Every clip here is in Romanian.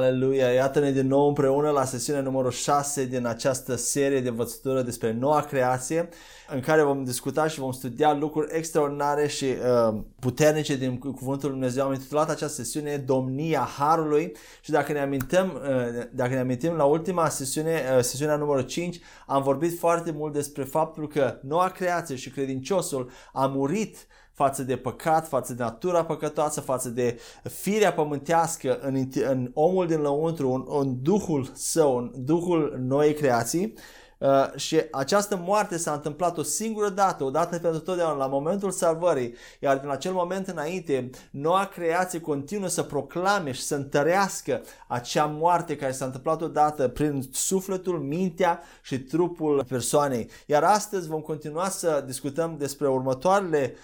Aleluia! Iată-ne din nou împreună la sesiunea numărul 6 din această serie de învățătură despre noua creație în care vom discuta și vom studia lucruri extraordinare și uh, puternice din Cuvântul Lui Dumnezeu. Am intitulat această sesiune Domnia Harului și dacă ne amintim, uh, dacă ne amintim la ultima sesiune, uh, sesiunea numărul 5, am vorbit foarte mult despre faptul că noua creație și credinciosul a murit față de păcat, față de natura păcătoasă, față de firea pământească în, în omul din lăuntru, în, în Duhul său, în Duhul noii creații Uh, și această moarte s-a întâmplat o singură dată, o dată pentru totdeauna, la momentul salvării, iar din acel moment înainte, noua creație continuă să proclame și să întărească acea moarte care s-a întâmplat odată prin sufletul, mintea și trupul persoanei. Iar astăzi vom continua să discutăm despre următoarele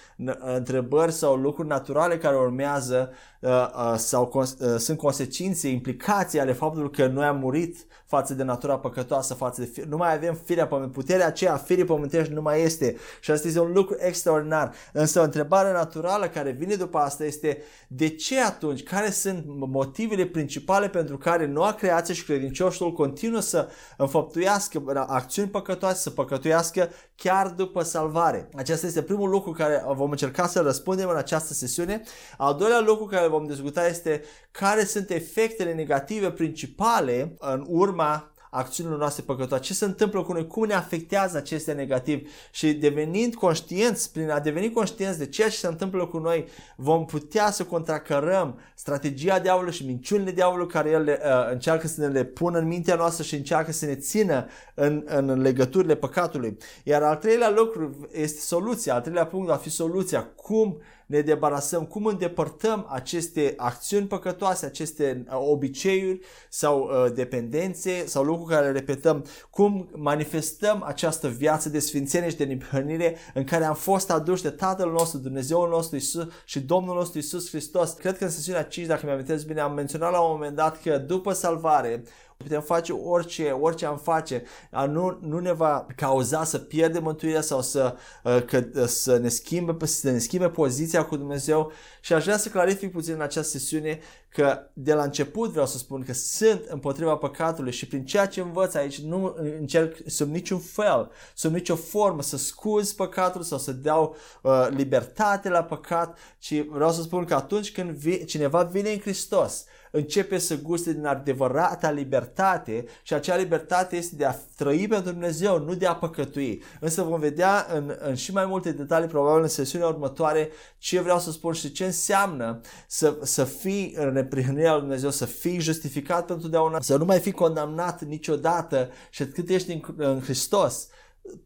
întrebări sau lucruri naturale care urmează uh, uh, sau sunt consecințe, implicații ale faptului că noi am murit față de natura păcătoasă, față de nu mai avem firea pământ, puterea aceea a firii pământești nu mai este și asta este un lucru extraordinar. Însă o întrebare naturală care vine după asta este de ce atunci, care sunt motivele principale pentru care noua creație și credincioșul continuă să înfăptuiască acțiuni păcătoase, să păcătuiască chiar după salvare. Acesta este primul lucru care vom încerca să răspundem în această sesiune. Al doilea lucru care vom discuta este care sunt efectele negative principale în urma acțiunilor noastre păcătoase, ce se întâmplă cu noi, cum ne afectează acestea negativ? Și devenind conștienți, prin a deveni conștienți de ceea ce se întâmplă cu noi, vom putea să contracărăm strategia diavolului și minciunile diavolului care el uh, încearcă să ne le pună în mintea noastră și încearcă să ne țină în, în legăturile păcatului. Iar al treilea lucru este soluția, al treilea punct va fi soluția, cum ne debarasăm, cum îndepărtăm aceste acțiuni păcătoase, aceste uh, obiceiuri sau uh, dependențe sau lucruri care le repetăm, cum manifestăm această viață de sfințenie și de neprihănire în care am fost aduși de Tatăl nostru, Dumnezeul nostru Isus și Domnul nostru Isus Hristos. Cred că în sesiunea 5, dacă mi-am bine, am menționat la un moment dat că după salvare Putem face orice, orice am face, nu, nu ne va cauza să pierdem mântuirea sau să, uh, că, uh, să, ne schimbe, să ne schimbe poziția cu Dumnezeu. Și aș vrea să clarific puțin în această sesiune că de la început vreau să spun că sunt împotriva păcatului și prin ceea ce învăț aici nu încerc sub niciun fel, sub nicio formă să scuz păcatul sau să dau uh, libertate la păcat, ci vreau să spun că atunci când vi, cineva vine în Hristos, începe să guste din adevărata libertate și acea libertate este de a trăi pentru Dumnezeu, nu de a păcătui. Însă vom vedea în, în și mai multe detalii, probabil în sesiunea următoare, ce vreau să spun și ce înseamnă să, să fii în neprihănirea lui Dumnezeu, să fii justificat pentru totdeauna, să nu mai fii condamnat niciodată și cât ești în, în Hristos,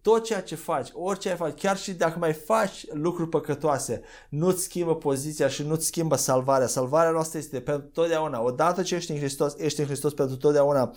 tot ceea ce faci, orice ai faci, chiar și dacă mai faci lucruri păcătoase, nu-ți schimbă poziția și nu-ți schimbă salvarea. Salvarea noastră este pentru totdeauna. Odată ce ești în Hristos, ești în Hristos pentru totdeauna.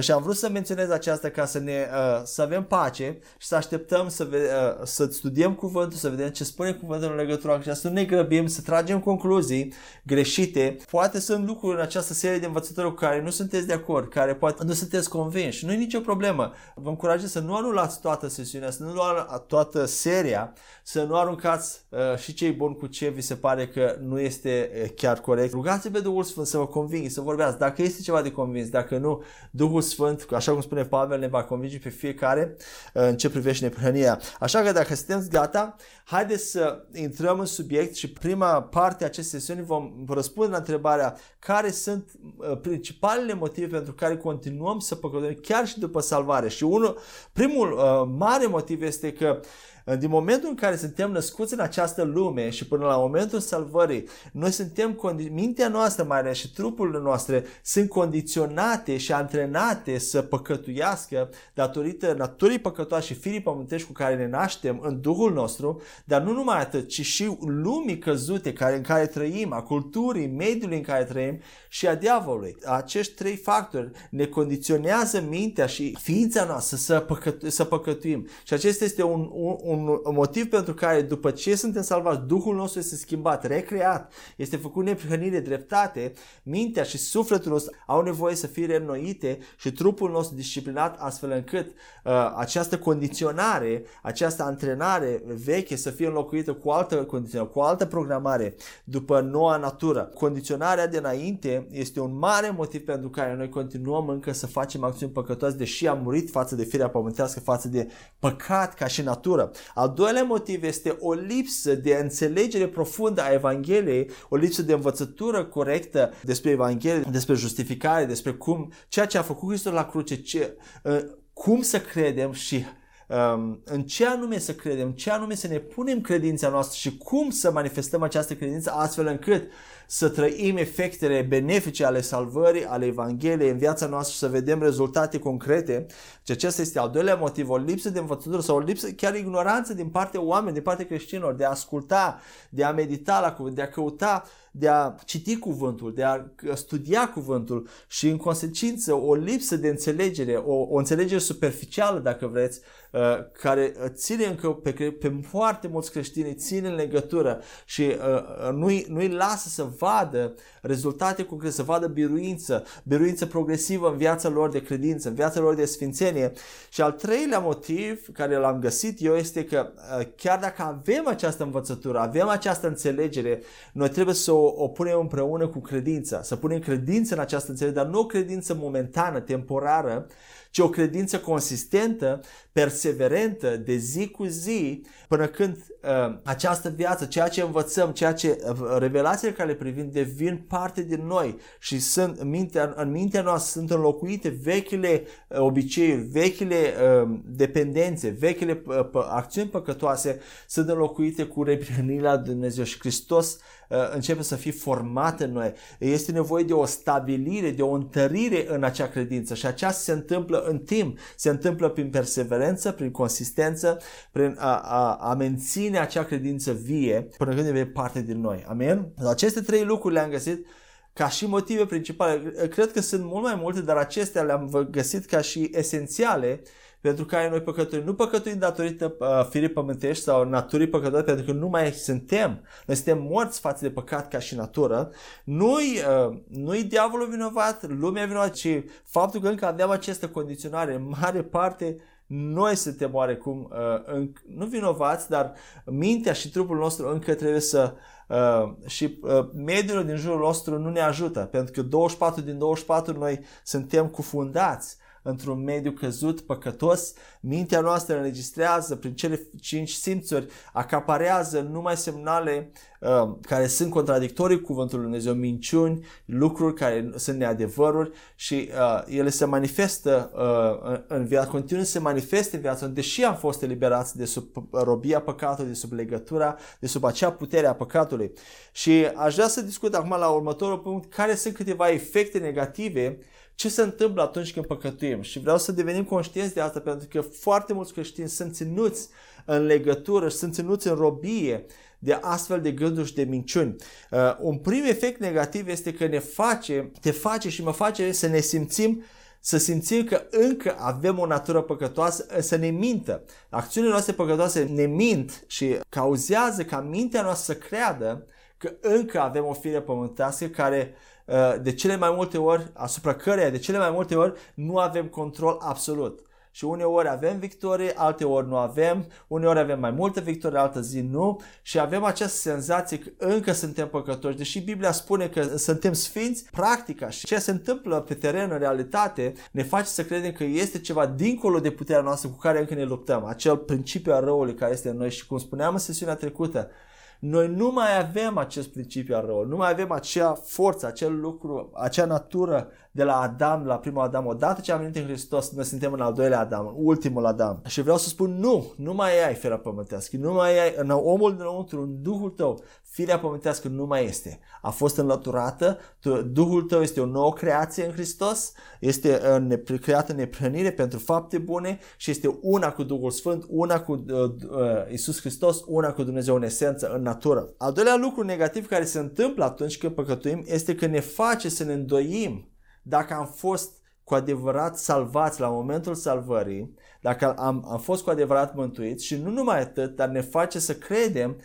Și am vrut să menționez aceasta ca să ne uh, să avem pace și să așteptăm să, ve- uh, să studiem cuvântul, să vedem ce spune cuvântul în legătură cu aceasta, să nu ne grăbim, să tragem concluzii greșite. Poate sunt lucruri în această serie de învățători cu care nu sunteți de acord, care poate nu sunteți convinși. Nu e nicio problemă. Vă încurajez să nu anulați toată sesiunea, să nu luați toată seria, să nu aruncați uh, și cei buni cu ce vi se pare că nu este uh, chiar corect. Rugați-vă pe Duhul Sfânt să vă convingă, să vorbeați. Dacă este ceva de convins, dacă nu, Duhul Sfânt, așa cum spune Pavel, ne va convinge pe fiecare uh, în ce privește neprihănia. Așa că dacă sunteți gata, haideți să intrăm în subiect și prima parte a acestei sesiuni vom răspunde la întrebarea care sunt uh, principalele motive pentru care continuăm să păcătuim chiar și după salvare. Și unul, primul uh, mare motiv este că din momentul în care suntem născuți în această lume și până la momentul salvării, noi suntem, mintea noastră mai ales și trupurile noastre sunt condiționate și antrenate să păcătuiască datorită naturii păcătoase și firii pământești cu care ne naștem în Duhul nostru, dar nu numai atât, ci și lumii căzute care, în care trăim, a culturii, mediului în care trăim și a diavolului. Acești trei factori ne condiționează mintea și ființa noastră să, păcătu- să păcătuim. Și acesta este un, un, un un motiv pentru care după ce suntem salvați, Duhul nostru este schimbat, recreat, este făcut neprihănire, dreptate, mintea și sufletul nostru au nevoie să fie reînnoite și trupul nostru disciplinat astfel încât uh, această condiționare, această antrenare veche să fie înlocuită cu altă condiționare, cu altă programare după noua natură. Condiționarea de înainte este un mare motiv pentru care noi continuăm încă să facem acțiuni păcătoase, deși am murit față de firea pământească, față de păcat ca și natură. Al doilea motiv este o lipsă de înțelegere profundă a Evangheliei, o lipsă de învățătură corectă despre Evanghelie, despre justificare, despre cum ceea ce a făcut Hristos la cruce, ce, uh, cum să credem și um, în ce anume să credem, ce anume să ne punem credința noastră și cum să manifestăm această credință astfel încât să trăim efectele benefice ale salvării, ale Evangheliei în viața noastră și să vedem rezultate concrete. Și acesta este al doilea motiv, o lipsă de învățătură sau o lipsă, chiar ignoranță din partea oamenilor, din partea creștinilor, de a asculta, de a medita la cuvânt, de a căuta de a citi cuvântul, de a studia cuvântul și în consecință o lipsă de înțelegere, o, o înțelegere superficială dacă vreți, uh, care ține încă pe, pe foarte mulți creștini, ține în legătură și uh, nu-i, nu-i lasă să vadă rezultate concrete, să vadă biruință, biruință progresivă în viața lor de credință, în viața lor de sfințenie. Și al treilea motiv care l-am găsit eu este că uh, chiar dacă avem această învățătură, avem această înțelegere, noi trebuie să o, o punem împreună cu credința, să punem credință în această înțelegere, dar nu o credință momentană, temporară, ci o credință consistentă, perseverentă, de zi cu zi, până când uh, această viață, ceea ce învățăm, ceea ce uh, revelațiile care le privim devin parte din noi și sunt în mintea, în mintea noastră sunt înlocuite vechile uh, obiceiuri, vechile uh, dependențe, vechile uh, acțiuni păcătoase sunt înlocuite cu reprihănirea Dumnezeu și Hristos uh, începe să fie format în noi. Este nevoie de o stabilire, de o întărire în acea credință și aceasta se întâmplă în timp, se întâmplă prin perseverență, prin consistență, prin a, a, a menține acea credință vie până când devine parte din noi. Amen? Aceste trei lucruri le-am găsit ca și motive principale. Cred că sunt mult mai multe, dar acestea le-am găsit ca și esențiale pentru care noi păcătuim. Nu păcătuim datorită uh, firii pământești sau naturii păcătoase, pentru că nu mai suntem. Noi suntem morți față de păcat ca și natură. Nu-i, uh, nu-i diavolul vinovat, lumea vinovat, ci faptul că încă avem această condiționare. În mare parte noi suntem oarecum uh, în, nu vinovați, dar mintea și trupul nostru încă trebuie să uh, și uh, mediul din jurul nostru nu ne ajută, pentru că 24 din 24 noi suntem cufundați într-un mediu căzut, păcătos, mintea noastră înregistrează prin cele cinci simțuri, acaparează numai semnale uh, care sunt contradictorii cu cuvântul lui Dumnezeu, minciuni, lucruri care sunt neadevăruri și uh, ele se manifestă uh, în, în viață, continuă să se manifeste în viață, deși am fost eliberați de sub robia păcatului, de sub legătura, de sub acea putere a păcatului. Și aș vrea să discut acum la următorul punct care sunt câteva efecte negative ce se întâmplă atunci când păcătuim și vreau să devenim conștienți de asta pentru că foarte mulți creștini sunt ținuți în legătură și sunt ținuți în robie de astfel de gânduri și de minciuni. Uh, un prim efect negativ este că ne face, te face și mă face să ne simțim să simțim că încă avem o natură păcătoasă, să ne mintă. Acțiunile noastre păcătoase ne mint și cauzează ca mintea noastră să creadă că încă avem o fire pământească care Uh, de cele mai multe ori, asupra căreia de cele mai multe ori nu avem control absolut. Și uneori avem victorie, alte ori nu avem, uneori avem mai multe victorie, altă zi nu și avem această senzație că încă suntem păcătoși. Deși Biblia spune că suntem sfinți, practica și ce se întâmplă pe teren în realitate ne face să credem că este ceva dincolo de puterea noastră cu care încă ne luptăm. Acel principiu al răului care este în noi și cum spuneam în sesiunea trecută, noi nu mai avem acest principiu al răului, nu mai avem acea forță, acel lucru, acea natură de la Adam la primul Adam. Odată ce am venit în Hristos, noi suntem în al doilea Adam, ultimul Adam. Și vreau să spun nu, nu mai ai firea pământească, nu mai ai în omul dinăuntru, în Duhul tău, firea pământească nu mai este. A fost înlăturată, Duhul tău este o nouă creație în Hristos, este uh, creată în neprănire pentru fapte bune și este una cu Duhul Sfânt, una cu uh, uh, Isus Hristos, una cu Dumnezeu în esență, în natură. Al doilea lucru negativ care se întâmplă atunci când păcătuim este că ne face să ne îndoim dacă am fost cu adevărat salvați la momentul salvării, dacă am, am fost cu adevărat mântuiți și nu numai atât, dar ne face să credem,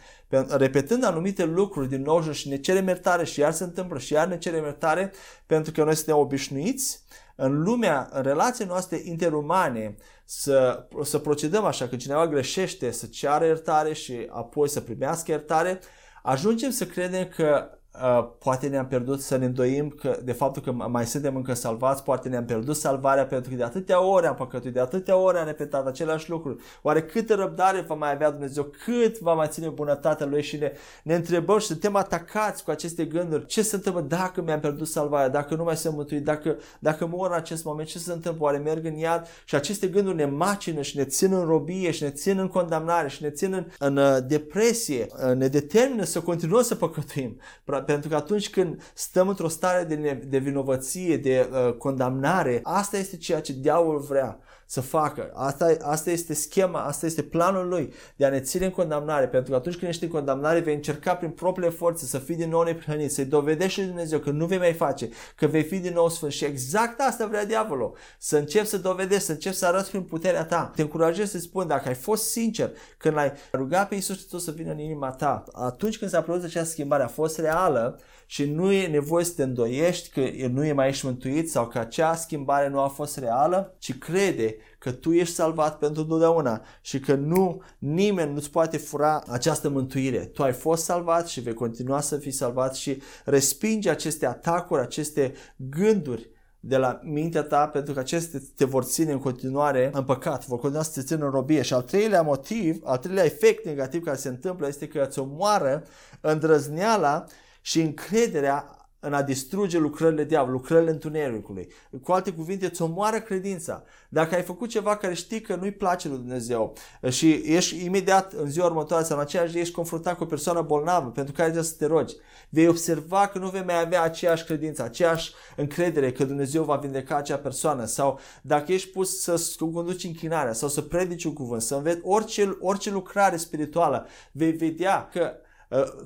repetând anumite lucruri din nou și ne cerem iertare și iar se întâmplă și iar ne cerem iertare pentru că noi suntem obișnuiți în lumea, în relațiile noastre interumane să, să procedăm așa, că cineva greșește, să ceară iertare și apoi să primească iertare, ajungem să credem că Uh, poate ne-am pierdut să ne îndoim că, de faptul că mai suntem încă salvați, poate ne-am pierdut salvarea pentru că de atâtea ore am păcătuit, de atâtea ore am repetat același lucruri. Oare câtă răbdare va mai avea Dumnezeu, cât va mai ține bunătatea Lui și ne, ne întrebăm și suntem atacați cu aceste gânduri. Ce se întâmplă dacă mi-am pierdut salvarea, dacă nu mai sunt mântuit, dacă, dacă mor în acest moment, ce se întâmplă, oare merg în iad? Și aceste gânduri ne macină și ne țin în robie și ne țin în condamnare și ne țin în, în uh, depresie, uh, ne determină să continuăm să păcătuim pentru că atunci când stăm într-o stare de, de vinovăție, de uh, condamnare, asta este ceea ce diavolul vrea să facă. Asta, asta este schema, asta este planul lui de a ne ține în condamnare, pentru că atunci când ești în condamnare vei încerca prin propriile forțe să fii din nou neprihănit, să-i dovedești lui Dumnezeu că nu vei mai face, că vei fi din nou sfânt și exact asta vrea diavolul, să începi să dovedești, să începi să arăți prin puterea ta. Te încurajez să spun, dacă ai fost sincer când l-ai rugat pe Iisus Hristos să vină în inima ta, atunci când s-a produs această schimbare, a fost reală, și nu e nevoie să te îndoiești că nu e mai ești mântuit sau că acea schimbare nu a fost reală, ci crede că tu ești salvat pentru totdeauna și că nu, nimeni nu-ți poate fura această mântuire. Tu ai fost salvat și vei continua să fii salvat și respinge aceste atacuri, aceste gânduri de la mintea ta pentru că acestea te vor ține în continuare în păcat, vor continua să te țină în robie. Și al treilea motiv, al treilea efect negativ care se întâmplă este că îți omoară îndrăzneala și încrederea în a distruge lucrările diavolului, lucrările întunericului. Cu alte cuvinte, îți omoară credința. Dacă ai făcut ceva care știi că nu-i place lui Dumnezeu și ești imediat în ziua următoare sau în aceeași zi ești confruntat cu o persoană bolnavă pentru care trebuie să te rogi, vei observa că nu vei mai avea aceeași credință, aceeași încredere că Dumnezeu va vindeca acea persoană sau dacă ești pus să conduci închinarea sau să predici un cuvânt, să înveți orice, orice lucrare spirituală, vei vedea că Uh,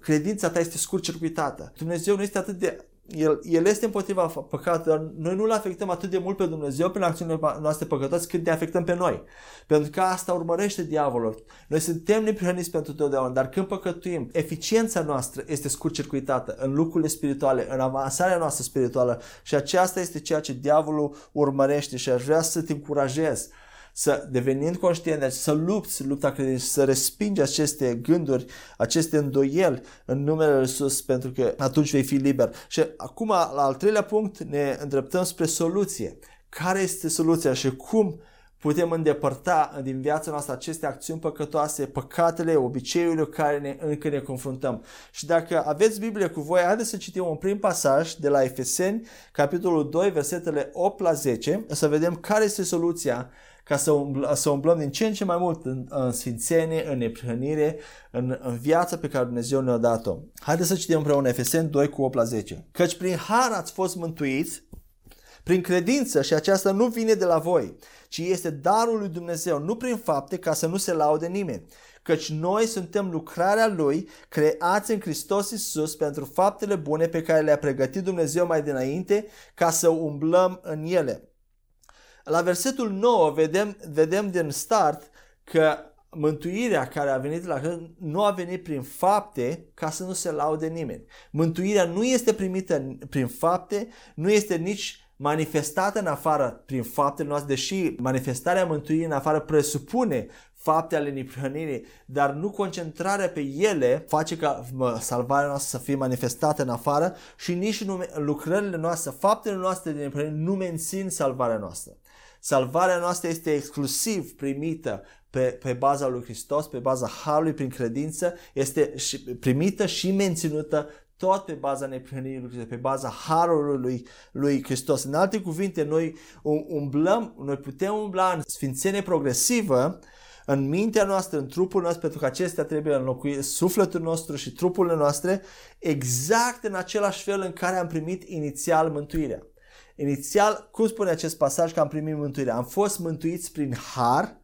credința ta este scurt-circuitată. Dumnezeu nu este atât de el, el este împotriva păcatului, dar noi nu-L afectăm atât de mult pe Dumnezeu prin acțiunile noastre păcătoase cât ne afectăm pe noi. Pentru că asta urmărește diavolul. Noi suntem neprihăniți pentru totdeauna, dar când păcătuim, eficiența noastră este scurt-circuitată în lucrurile spirituale, în avansarea noastră spirituală și aceasta este ceea ce diavolul urmărește și aș vrea să te încurajez să devenind conștient, deci să lupți lupta credinței, să respingi aceste gânduri, aceste îndoieli în numele Lui Iisus, pentru că atunci vei fi liber. Și acum, la al treilea punct, ne îndreptăm spre soluție. Care este soluția și cum putem îndepărta din viața noastră aceste acțiuni păcătoase, păcatele, obiceiurile care ne, încă ne confruntăm. Și dacă aveți Biblie cu voi, haideți să citim un prim pasaj de la Efeseni, capitolul 2, versetele 8 la 10, să vedem care este soluția ca să, umbl- să umblăm din ce în ce mai mult în, în sfințenie, în neprihănire, în, în viața pe care Dumnezeu ne-a dat-o. Haideți să citim împreună Efeseni 2 cu 8 la 10. Căci prin har ați fost mântuiți, prin credință și aceasta nu vine de la voi, ci este darul lui Dumnezeu, nu prin fapte ca să nu se laude nimeni. Căci noi suntem lucrarea Lui, creați în Hristos Iisus pentru faptele bune pe care le-a pregătit Dumnezeu mai dinainte ca să umblăm în ele. La versetul 9 vedem, vedem din start că mântuirea care a venit la Hristos nu a venit prin fapte ca să nu se laude nimeni. Mântuirea nu este primită prin fapte, nu este nici manifestată în afară prin faptele noastre, deși manifestarea mântuirii în afară presupune fapte ale neprihănirii, dar nu concentrarea pe ele face ca salvarea noastră să fie manifestată în afară și nici lucrările noastre, faptele noastre de neprihănire nu mențin salvarea noastră. Salvarea noastră este exclusiv primită pe, pe baza lui Hristos, pe baza Harului prin credință, este primită și menținută tot pe baza neprihănirii lui Hristos, pe baza Harului lui, lui Hristos. În alte cuvinte, noi umblăm, noi putem umbla în sfințenie progresivă în mintea noastră, în trupul nostru, pentru că acestea trebuie înlocui sufletul nostru și trupurile noastre, exact în același fel în care am primit inițial mântuirea. Inițial, cum spune acest pasaj că am primit mântuirea? Am fost mântuiți prin har,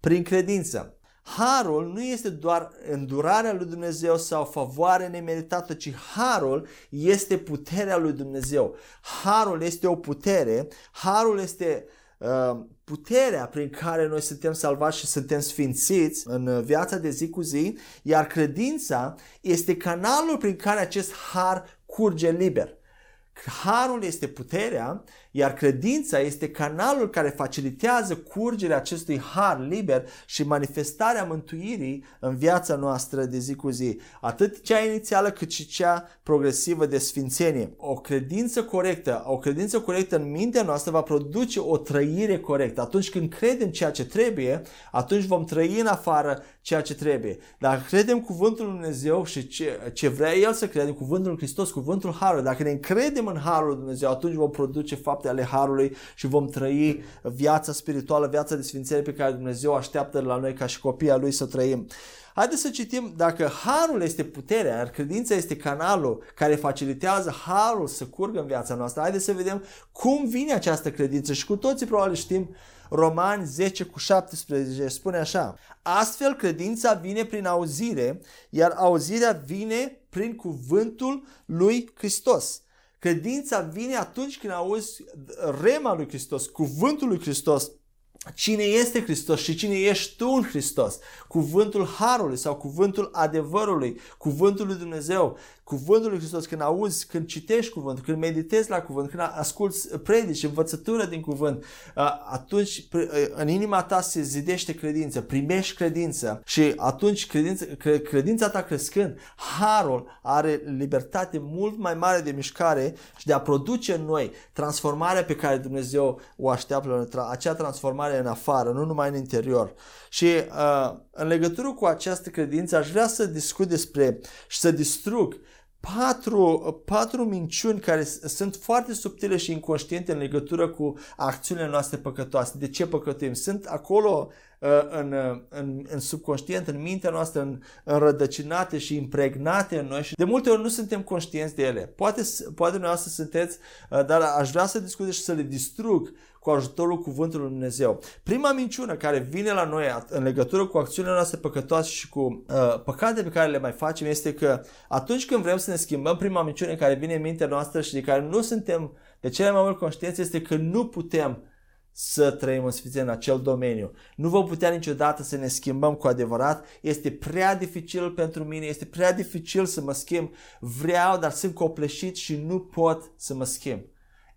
prin credință. Harul nu este doar îndurarea lui Dumnezeu sau favoare nemeritată, ci harul este puterea lui Dumnezeu. Harul este o putere, harul este uh, puterea prin care noi suntem salvați și suntem sfințiți în viața de zi cu zi, iar credința este canalul prin care acest har curge liber. Harul este puterea, iar credința este canalul care facilitează curgerea acestui har liber și manifestarea mântuirii în viața noastră de zi cu zi, atât cea inițială cât și cea progresivă de sfințenie. O credință corectă, o credință corectă în mintea noastră va produce o trăire corectă. Atunci când credem ceea ce trebuie, atunci vom trăi în afară ceea ce trebuie. Dacă credem cuvântul lui Dumnezeu și ce, ce vrea El să credem, cuvântul lui Hristos, cuvântul Harului, dacă ne încredem în Harul lui Dumnezeu, atunci vom produce fapte ale Harului și vom trăi viața spirituală, viața de sfințenie pe care Dumnezeu așteaptă la noi ca și copii al Lui să trăim. Haideți să citim, dacă harul este puterea, iar credința este canalul care facilitează harul să curgă în viața noastră, haideți să vedem cum vine această credință și cu toții probabil știm Romani 10 cu 17 spune așa, astfel credința vine prin auzire, iar auzirea vine prin cuvântul lui Hristos. Credința vine atunci când auzi rema lui Hristos, cuvântul lui Hristos, cine este Hristos și cine ești tu în Hristos. Cuvântul Harului sau cuvântul adevărului, cuvântul lui Dumnezeu, cuvântul lui Hristos, când auzi, când citești cuvântul, când meditezi la cuvânt, când asculți predici, învățătură din cuvânt, atunci în inima ta se zidește credință, primești credință și atunci credința, credința ta crescând, Harul are libertate mult mai mare de mișcare și de a produce în noi transformarea pe care Dumnezeu o așteaptă, acea transformare în afară, nu numai în interior. Și uh, în legătură cu această credință aș vrea să discut despre și să distrug patru, patru minciuni care sunt foarte subtile și inconștiente în legătură cu acțiunile noastre păcătoase. De ce păcătuim? Sunt acolo uh, în, în, în subconștient, în mintea noastră, în, înrădăcinate și impregnate în noi și de multe ori nu suntem conștienți de ele. Poate, poate să sunteți, uh, dar aș vrea să discut și să le distrug cu ajutorul cuvântului Lui Dumnezeu. Prima minciună care vine la noi în legătură cu acțiunile noastre păcătoase și cu uh, păcate pe care le mai facem este că atunci când vrem să ne schimbăm, prima minciună care vine în mintea noastră și de care nu suntem de cele mai mult conștienți este că nu putem să trăim în sfințenie în acel domeniu. Nu vom putea niciodată să ne schimbăm cu adevărat. Este prea dificil pentru mine, este prea dificil să mă schimb. Vreau, dar sunt copleșit și nu pot să mă schimb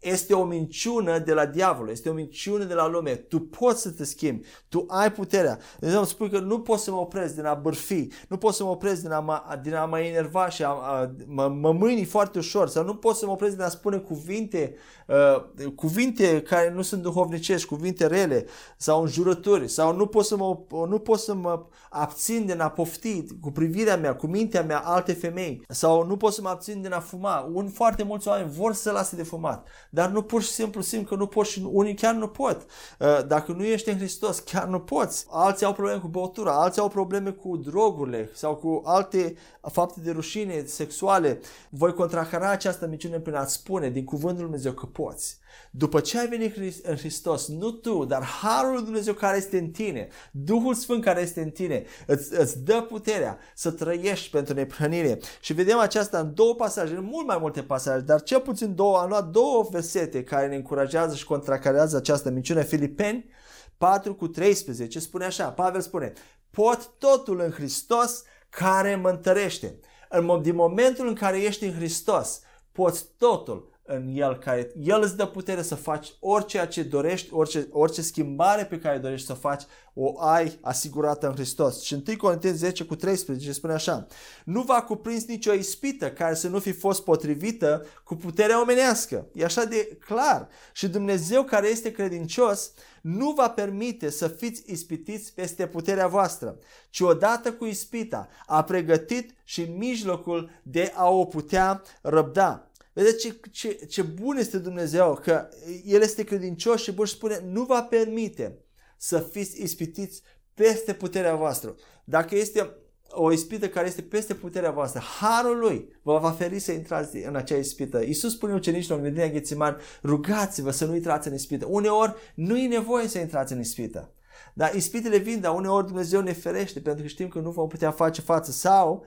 este o minciună de la diavol, este o minciună de la lume. Tu poți să te schimbi, tu ai puterea. Dumnezeu îmi spune că nu poți să mă opresc din a bârfi, nu poți să mă opresc din a mă, din a mă enerva și a, a mă, mă mâini foarte ușor sau nu poți să mă opresc din a spune cuvinte, uh, cuvinte care nu sunt duhovnicești, cuvinte rele sau înjurături sau nu pot să mă, nu pot să mă abțin din a pofti cu privirea mea, cu mintea mea alte femei sau nu pot să mă abțin din a fuma. Un, foarte mulți oameni vor să lase de fumat dar nu pur și simplu simt că nu poți și unii chiar nu pot. Uh, dacă nu ești în Hristos, chiar nu poți. Alții au probleme cu băutura, alții au probleme cu drogurile sau cu alte fapte de rușine sexuale. Voi contracara această minciună prin a spune din cuvântul Lui Dumnezeu că poți. După ce ai venit în Hristos, nu tu, dar Harul lui Dumnezeu care este în tine, Duhul Sfânt care este în tine, îți, îți dă puterea să trăiești pentru neprănire. Și vedem aceasta în două pasaje, în mult mai multe pasaje, dar cel puțin două, am luat două versete care ne încurajează și contracarează această minciune. Filipeni 4 cu 13 spune așa, Pavel spune, pot totul în Hristos care mă întărește. În, din momentul în care ești în Hristos, poți totul în El, care El îți dă putere să faci orice ce dorești, orice, orice schimbare pe care dorești să faci, o ai asigurată în Hristos. Și 1 Corinteni 10 cu 13 spune așa, nu va cuprins nicio ispită care să nu fi fost potrivită cu puterea omenească. E așa de clar. Și Dumnezeu care este credincios nu va permite să fiți ispitiți peste puterea voastră, ci odată cu ispita a pregătit și mijlocul de a o putea răbda. Vedeți ce, ce, ce bun este Dumnezeu, că El este credincios și bun și spune, nu va permite să fiți ispitiți peste puterea voastră. Dacă este o ispită care este peste puterea voastră, harul lui vă va feri să intrați în acea ispită. Iisus spune ucenicilor în grădina Ghețiman, rugați-vă să nu intrați în ispită. Uneori nu e nevoie să intrați în ispită. Dar ispitele vin, dar uneori Dumnezeu ne ferește pentru că știm că nu vom putea face față. Sau,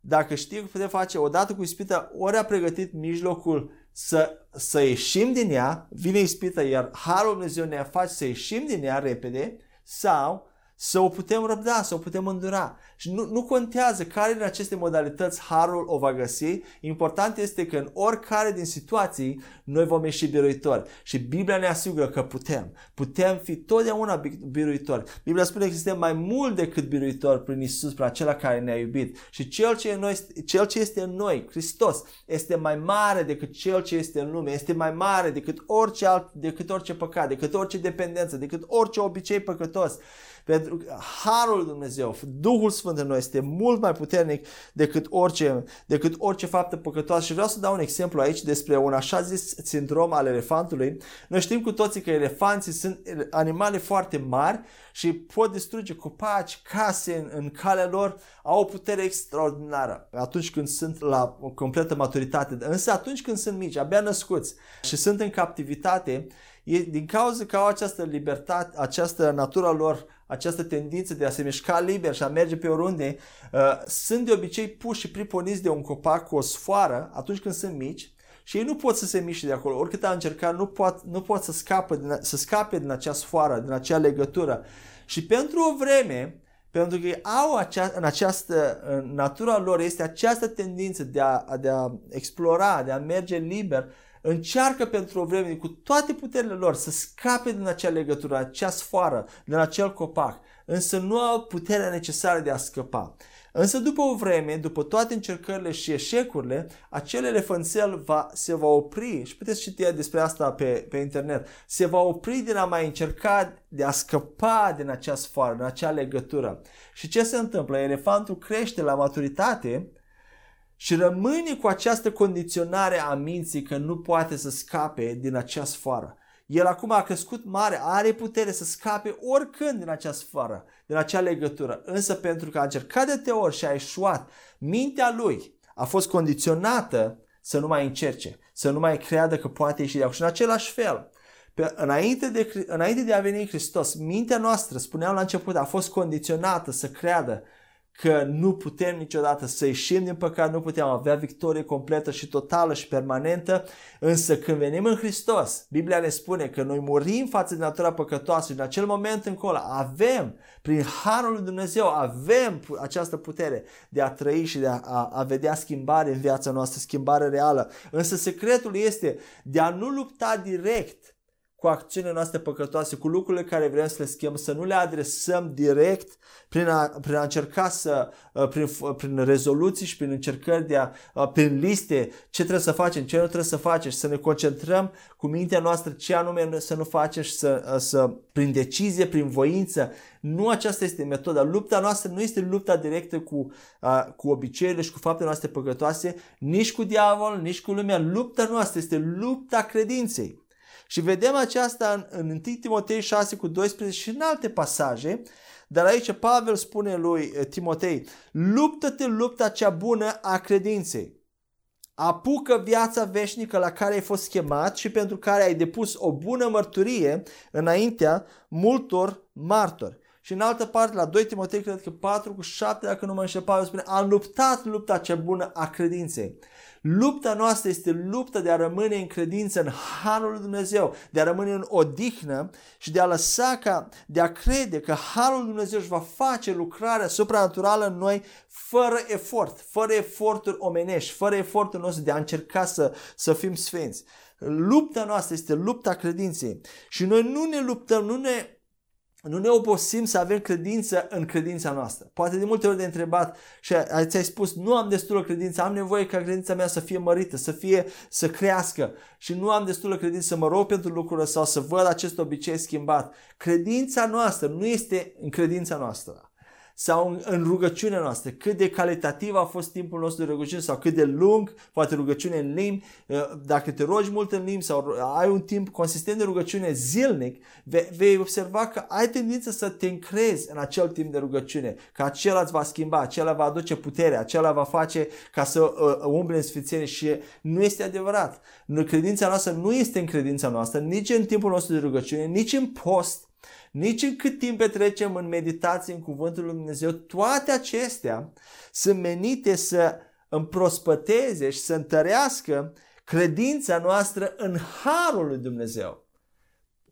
dacă știm că putem face odată cu ispita, ori a pregătit mijlocul să, să ieșim din ea, vine ispita, iar Harul Dumnezeu ne face să ieșim din ea repede, sau să o putem răbda, să o putem îndura. Și nu, nu contează care din aceste modalități harul o va găsi, important este că în oricare din situații noi vom ieși biruitori. Și Biblia ne asigură că putem. Putem fi totdeauna biruitori. Biblia spune că suntem mai mult decât biruitori prin Isus, prin acela care ne-a iubit. Și cel ce, noi, cel ce este în noi, Hristos, este mai mare decât cel ce este în lume, este mai mare decât orice alt, decât orice păcat, decât orice dependență, decât orice obicei păcătos. Pentru că Harul lui Dumnezeu, Duhul Sfânt în noi este mult mai puternic decât orice, decât orice faptă păcătoasă. Și vreau să dau un exemplu aici despre un așa zis sindrom al elefantului. Noi știm cu toții că elefanții sunt animale foarte mari și pot distruge copaci, case în, în calea lor, au o putere extraordinară atunci când sunt la o completă maturitate. Însă atunci când sunt mici, abia născuți și sunt în captivitate, e din cauza că au această libertate, această natura lor această tendință de a se mișca liber și a merge pe oriunde, uh, sunt de obicei puși și priponiți de un copac cu o sfoară atunci când sunt mici și ei nu pot să se miște de acolo. Oricât a încercat, nu pot, nu pot să, scapă din, să scape din acea sfoară, din acea legătură. Și pentru o vreme, pentru că au acea, în această în natura lor este această tendință de a, de a explora, de a merge liber, încearcă pentru o vreme cu toate puterile lor să scape din acea legătură, acea sfoară, din acel copac, însă nu au puterea necesară de a scăpa. Însă după o vreme, după toate încercările și eșecurile, acel elefănțel va, se va opri, și puteți citi despre asta pe, pe internet, se va opri din a mai încerca de a scăpa din acea sfoară, din acea legătură. Și ce se întâmplă? Elefantul crește la maturitate și rămâne cu această condiționare a minții că nu poate să scape din acea sfoară. El acum a crescut mare, are putere să scape oricând din acea sfoară, din acea legătură. Însă pentru că a încercat de te ori și a eșuat, mintea lui a fost condiționată să nu mai încerce, să nu mai creadă că poate ieși de acolo. Și în același fel, pe, înainte, de, înainte de a veni Hristos, mintea noastră, spuneam la început, a fost condiționată să creadă că nu putem niciodată să ieșim din păcat, nu putem avea victorie completă și totală și permanentă, însă când venim în Hristos, Biblia ne spune că noi murim față de natura păcătoasă și în acel moment încolo avem, prin Harul lui Dumnezeu, avem această putere de a trăi și de a, a, a vedea schimbare în viața noastră, schimbare reală. Însă secretul este de a nu lupta direct cu acțiunile noastre păcătoase, cu lucrurile care vrem să le schimbăm, să nu le adresăm direct prin a, prin a încerca să, uh, prin, uh, prin rezoluții și prin încercări de a, uh, prin liste, ce trebuie să facem, ce nu trebuie să facem și să ne concentrăm cu mintea noastră ce anume să nu facem și să, să prin decizie, prin voință. Nu aceasta este metoda. Lupta noastră nu este lupta directă cu, cu obiceiurile și cu faptele noastre păcătoase, nici cu diavol, nici cu lumea. Lupta noastră este lupta credinței. Și vedem aceasta în, în 1 Timotei 6 cu 12 și în alte pasaje, dar aici Pavel spune lui eh, Timotei, luptă-te lupta cea bună a credinței. Apucă viața veșnică la care ai fost chemat și pentru care ai depus o bună mărturie înaintea multor martori. Și în altă parte, la 2 Timotei, cred că 4 cu 7, dacă nu mă înșel, Pavel spune, am luptat lupta cea bună a credinței. Lupta noastră este lupta de a rămâne în credință în Harul lui Dumnezeu, de a rămâne în odihnă și de a lăsa ca, de a crede că Harul lui Dumnezeu își va face lucrarea supranaturală în noi fără efort, fără eforturi omenești, fără efortul nostru de a încerca să, să fim sfinți. Lupta noastră este lupta credinței și noi nu ne luptăm, nu ne nu ne obosim să avem credință în credința noastră. Poate de multe ori de întrebat și ți-ai spus nu am destulă credință, am nevoie ca credința mea să fie mărită, să fie, să crească și nu am destulă credință să mă rog pentru lucruri sau să văd acest obicei schimbat. Credința noastră nu este în credința noastră sau în rugăciunea noastră, cât de calitativ a fost timpul nostru de rugăciune sau cât de lung, poate rugăciune în limbi, uh, dacă te rogi mult în limbi sau ai un timp consistent de rugăciune zilnic, vei observa că ai tendință să te încrezi în acel timp de rugăciune, că acela îți va schimba, acela va aduce putere, acela va face ca să uh, umble în sfințenie și nu este adevărat. Credința noastră nu este în credința noastră, nici în timpul nostru de rugăciune, nici în post, nici în cât timp petrecem în meditație în Cuvântul Lui Dumnezeu, toate acestea sunt menite să împrospăteze și să întărească credința noastră în Harul lui Dumnezeu.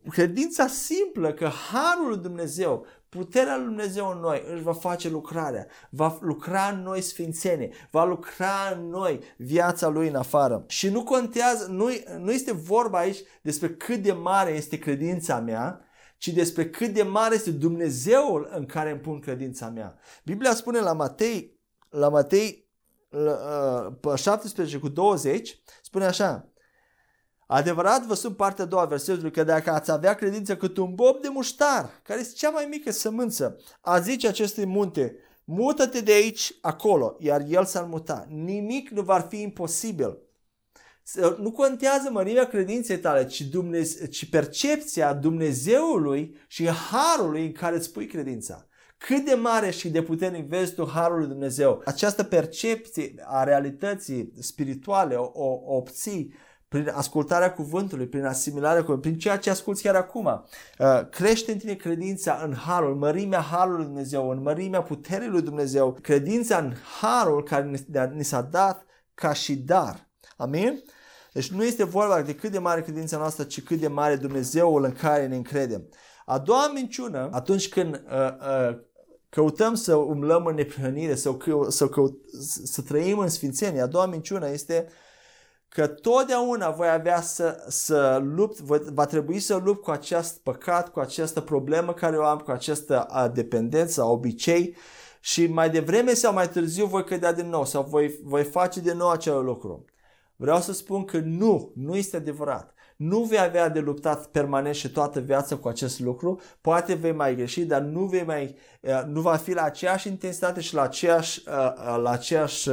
Credința simplă că Harul lui Dumnezeu, puterea lui Dumnezeu în noi își va face lucrarea, va lucra în noi sfințenie, va lucra în noi viața lui în afară. Și nu contează, nu, nu este vorba aici despre cât de mare este credința mea, ci despre cât de mare este Dumnezeul în care îmi pun credința mea. Biblia spune la Matei, la Matei la, uh, 17 cu 20, spune așa, Adevărat vă sunt partea a doua versetului că dacă ați avea credință cât un bob de muștar, care este cea mai mică sămânță, a zice acestui munte, mută-te de aici acolo, iar el s-ar muta. Nimic nu va fi imposibil. Nu contează mărimea credinței tale, ci, Dumneze- ci percepția Dumnezeului și harului în care îți pui credința. Cât de mare și de puternic vezi tu harul lui Dumnezeu. Această percepție a realității spirituale o, o obții prin ascultarea cuvântului, prin asimilarea cuvântului, prin ceea ce asculți chiar acum. Uh, crește în tine credința în harul, în mărimea harului lui Dumnezeu, în mărimea puterii lui Dumnezeu, credința în harul care ni s-a dat ca și dar. Amin? Deci nu este vorba de cât de mare credința noastră, ci cât de mare Dumnezeul în care ne încredem. A doua minciună, atunci când uh, uh, căutăm să umblăm în neprihănire, să, să, căut, să trăim în sfințenie, a doua minciună este uh, că totdeauna voi avea să, să lupt, va trebui să lupt cu acest păcat, cu această problemă care o am, cu această dependență, obicei și mai devreme sau mai târziu voi cădea din nou sau voi, voi face din nou acel lucru. Vreau să spun că nu, nu este adevărat. Nu vei avea de luptat permanent și toată viața cu acest lucru, poate vei mai greși, dar nu, vei mai, nu va fi la aceeași intensitate și la aceeași, la aceeași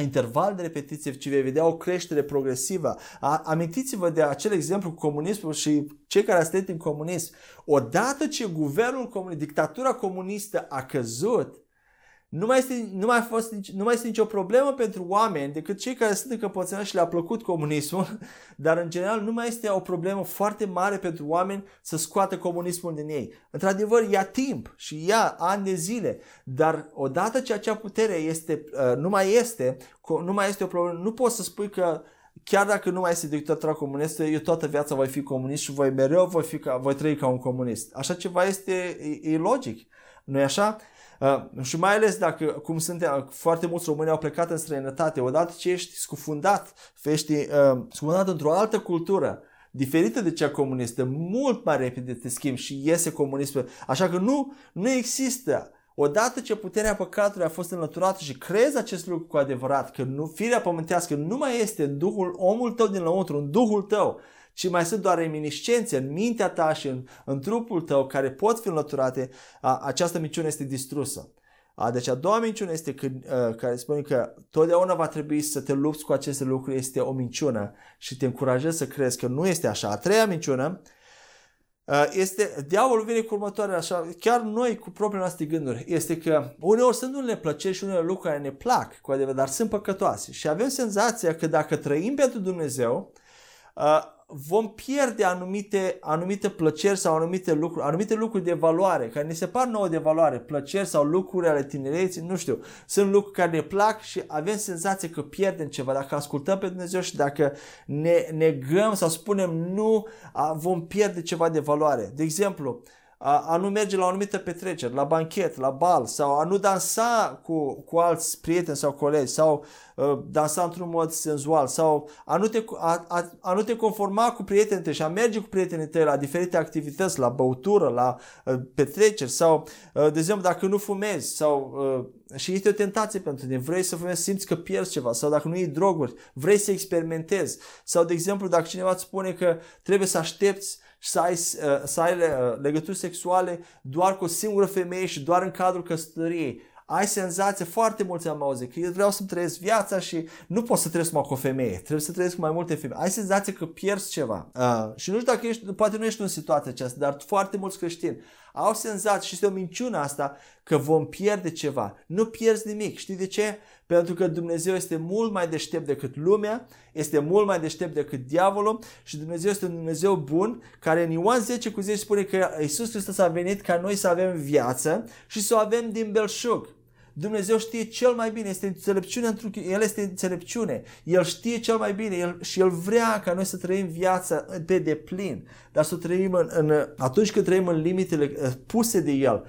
interval de repetiție, ci vei vedea o creștere progresivă. Amintiți-vă de acel exemplu cu comunismul și cei care ați în comunism. Odată ce guvernul comunist, dictatura comunistă a căzut, nu mai, este, nu, mai fost, nu mai este nicio problemă pentru oameni decât cei care sunt încăpățânați și le-a plăcut comunismul, dar în general nu mai este o problemă foarte mare pentru oameni să scoată comunismul din ei. Într-adevăr, ia timp și ia ani de zile, dar odată ce acea putere este, uh, nu mai este, nu mai este o problemă, nu poți să spui că chiar dacă nu mai este dictatura comunistă, eu toată viața voi fi comunist și voi mereu voi, fi ca, voi trăi ca un comunist. Așa ceva este e, e logic. nu e așa? Uh, și mai ales dacă, cum sunt uh, foarte mulți români au plecat în străinătate, odată ce ești scufundat, ești uh, scufundat într-o altă cultură, diferită de cea comunistă, mult mai repede te schimbi și iese comunismul. Așa că nu, nu există Odată ce puterea păcatului a fost înlăturată și crezi acest lucru cu adevărat, că nu, firea pământească nu mai este în Duhul, omul tău din lăuntru, în Duhul tău, ci mai sunt doar reminiscențe în mintea ta și în, în trupul tău care pot fi înlăturate, a, această minciună este distrusă. A, deci a doua minciună este că, a, care spune că totdeauna va trebui să te lupți cu aceste lucruri, este o minciună și te încurajez să crezi că nu este așa. A treia minciună este, diavolul vine cu următoarea așa, chiar noi cu propriile noastre gânduri, este că uneori sunt unele plăceri și unele lucruri care ne plac cu adevărat, dar sunt păcătoase și avem senzația că dacă trăim pentru Dumnezeu, vom pierde anumite, anumite plăceri sau anumite lucruri, anumite lucruri de valoare, care ne se par nouă de valoare, plăceri sau lucruri ale tinereții, nu știu, sunt lucruri care ne plac și avem senzația că pierdem ceva. Dacă ascultăm pe Dumnezeu și dacă ne negăm sau spunem nu, vom pierde ceva de valoare. De exemplu, a, a nu merge la o anumită petrecere, la banchet, la bal sau a nu dansa cu, cu alți prieteni sau colegi sau a, dansa într-un mod senzual sau a nu, te, a, a, a nu te conforma cu prietenii tăi și a merge cu prietenii tăi la diferite activități, la băutură, la a, petreceri sau, a, de exemplu, dacă nu fumezi sau a, și este o tentație pentru tine, vrei să fumezi, simți că pierzi ceva sau dacă nu iei droguri, vrei să experimentezi sau, de exemplu, dacă cineva îți spune că trebuie să aștepți și să ai, uh, să ai uh, legături sexuale doar cu o singură femeie și doar în cadrul căsătoriei. Ai senzație, foarte mulți am auzit, că eu vreau să-mi trăiesc viața și nu pot să trăiesc numai cu o femeie, trebuie să trăiesc cu mai multe femei. Ai senzație că pierzi ceva. Uh, și nu știu dacă ești, poate nu ești în situația aceasta, dar foarte mulți creștini Au senzația și este o minciună asta că vom pierde ceva. Nu pierzi nimic. Știi de ce? Pentru că Dumnezeu este mult mai deștept decât lumea, este mult mai deștept decât diavolul și Dumnezeu este un Dumnezeu bun care în Ioan 10 cu 10 spune că Iisus Hristos a venit ca noi să avem viață și să o avem din belșug. Dumnezeu știe cel mai bine, este înțelepciune, El este înțelepciune, El știe cel mai bine El, și El vrea ca noi să trăim viața pe deplin, dar să trăim în, în, atunci când trăim în limitele uh, puse de El,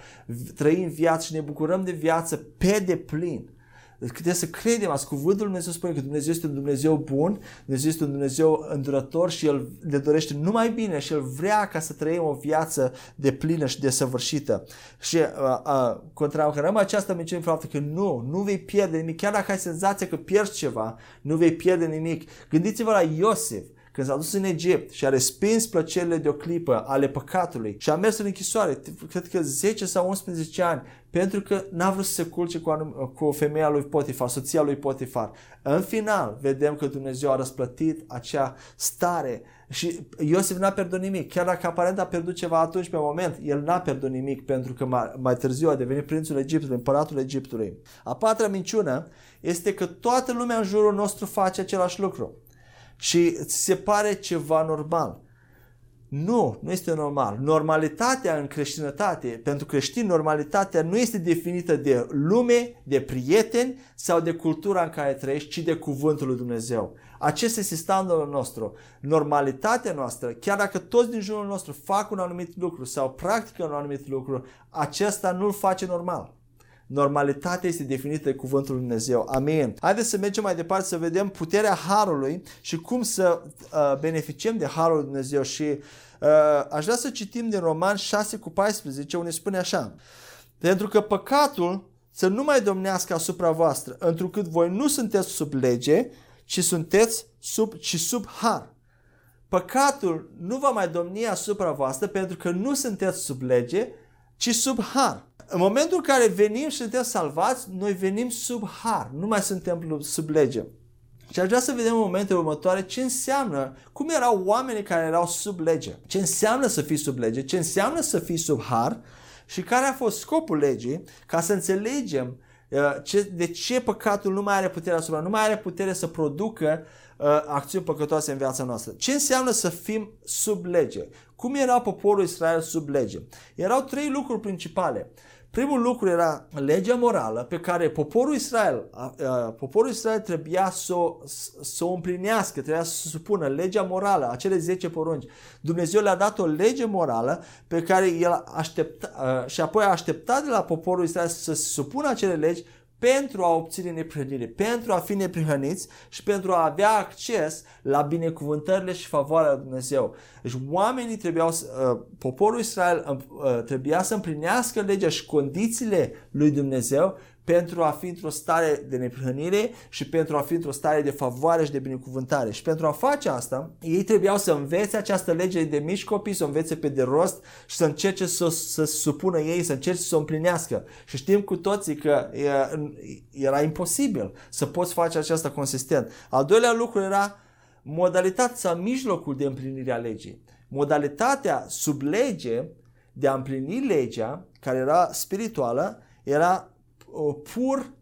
trăim viață și ne bucurăm de viață pe deplin. Deci trebuie să credem, azi cuvântul Lui Dumnezeu spune că Dumnezeu este un Dumnezeu bun, Dumnezeu este un Dumnezeu îndurător și El ne dorește numai bine și El vrea ca să trăim o viață de plină și de săvârșită. Și uh, uh, contracarăm această minciună faptul că nu, nu vei pierde nimic, chiar dacă ai senzația că pierzi ceva, nu vei pierde nimic. Gândiți-vă la Iosif când s-a dus în Egipt și a respins plăcerile de o clipă ale păcatului și a mers în închisoare, cred că 10 sau 11 ani, pentru că n-a vrut să se culce cu, anum- cu femeia lui Potifar, soția lui Potifar. În final, vedem că Dumnezeu a răsplătit acea stare și Iosif n-a pierdut nimic. Chiar dacă aparent a pierdut ceva atunci pe moment, el n-a pierdut nimic pentru că mai, mai târziu a devenit prințul Egiptului, împăratul Egiptului. A patra minciună este că toată lumea în jurul nostru face același lucru și ți se pare ceva normal. Nu, nu este normal. Normalitatea în creștinătate, pentru creștini, normalitatea nu este definită de lume, de prieteni sau de cultura în care trăiești, ci de cuvântul lui Dumnezeu. Acesta este standardul nostru. Normalitatea noastră, chiar dacă toți din jurul nostru fac un anumit lucru sau practică un anumit lucru, acesta nu-l face normal. Normalitatea este definită de cuvântul lui Dumnezeu. Amin. Haideți să mergem mai departe să vedem puterea Harului și cum să uh, beneficiem de Harul lui Dumnezeu. Și uh, aș vrea să citim din Roman 6 cu 14 unde spune așa. Pentru că păcatul să nu mai domnească asupra voastră, întrucât voi nu sunteți sub lege, ci sunteți sub, ci sub har. Păcatul nu va mai domni asupra voastră pentru că nu sunteți sub lege, ci sub har. În momentul în care venim și suntem salvați, noi venim sub har, nu mai suntem sub lege. Și aș vrea să vedem în momentele următoare ce înseamnă, cum erau oamenii care erau sub lege, ce înseamnă să fii sub lege, ce înseamnă să fii sub har și care a fost scopul legii ca să înțelegem uh, ce, de ce păcatul nu mai are putere asupra, nu mai are putere să producă uh, acțiuni păcătoase în viața noastră. Ce înseamnă să fim sub lege? Cum era poporul Israel sub lege? Erau trei lucruri principale. Primul lucru era legea morală pe care poporul Israel, poporul Israel trebuia să o, să o împlinească, trebuia să supună legea morală, acele 10 porunci. Dumnezeu le-a dat o lege morală pe care el aștepta, și apoi a așteptat de la poporul Israel să se supună acele legi pentru a obține neprihănire, pentru a fi neprihăniți și pentru a avea acces la binecuvântările și favoarea lui Dumnezeu. Deci oamenii trebuiau, uh, poporul Israel uh, trebuia să împlinească legea și condițiile lui Dumnezeu pentru a fi într-o stare de neprihănire și pentru a fi într-o stare de favoare și de binecuvântare. Și pentru a face asta, ei trebuiau să învețe această lege de mici copii, să o învețe pe de rost și să încerce să, să supună ei, să încerce să o împlinească. Și știm cu toții că era imposibil să poți face aceasta consistent. Al doilea lucru era modalitatea sau mijlocul de împlinire a legii. Modalitatea sub lege de a împlini legea, care era spirituală, era pur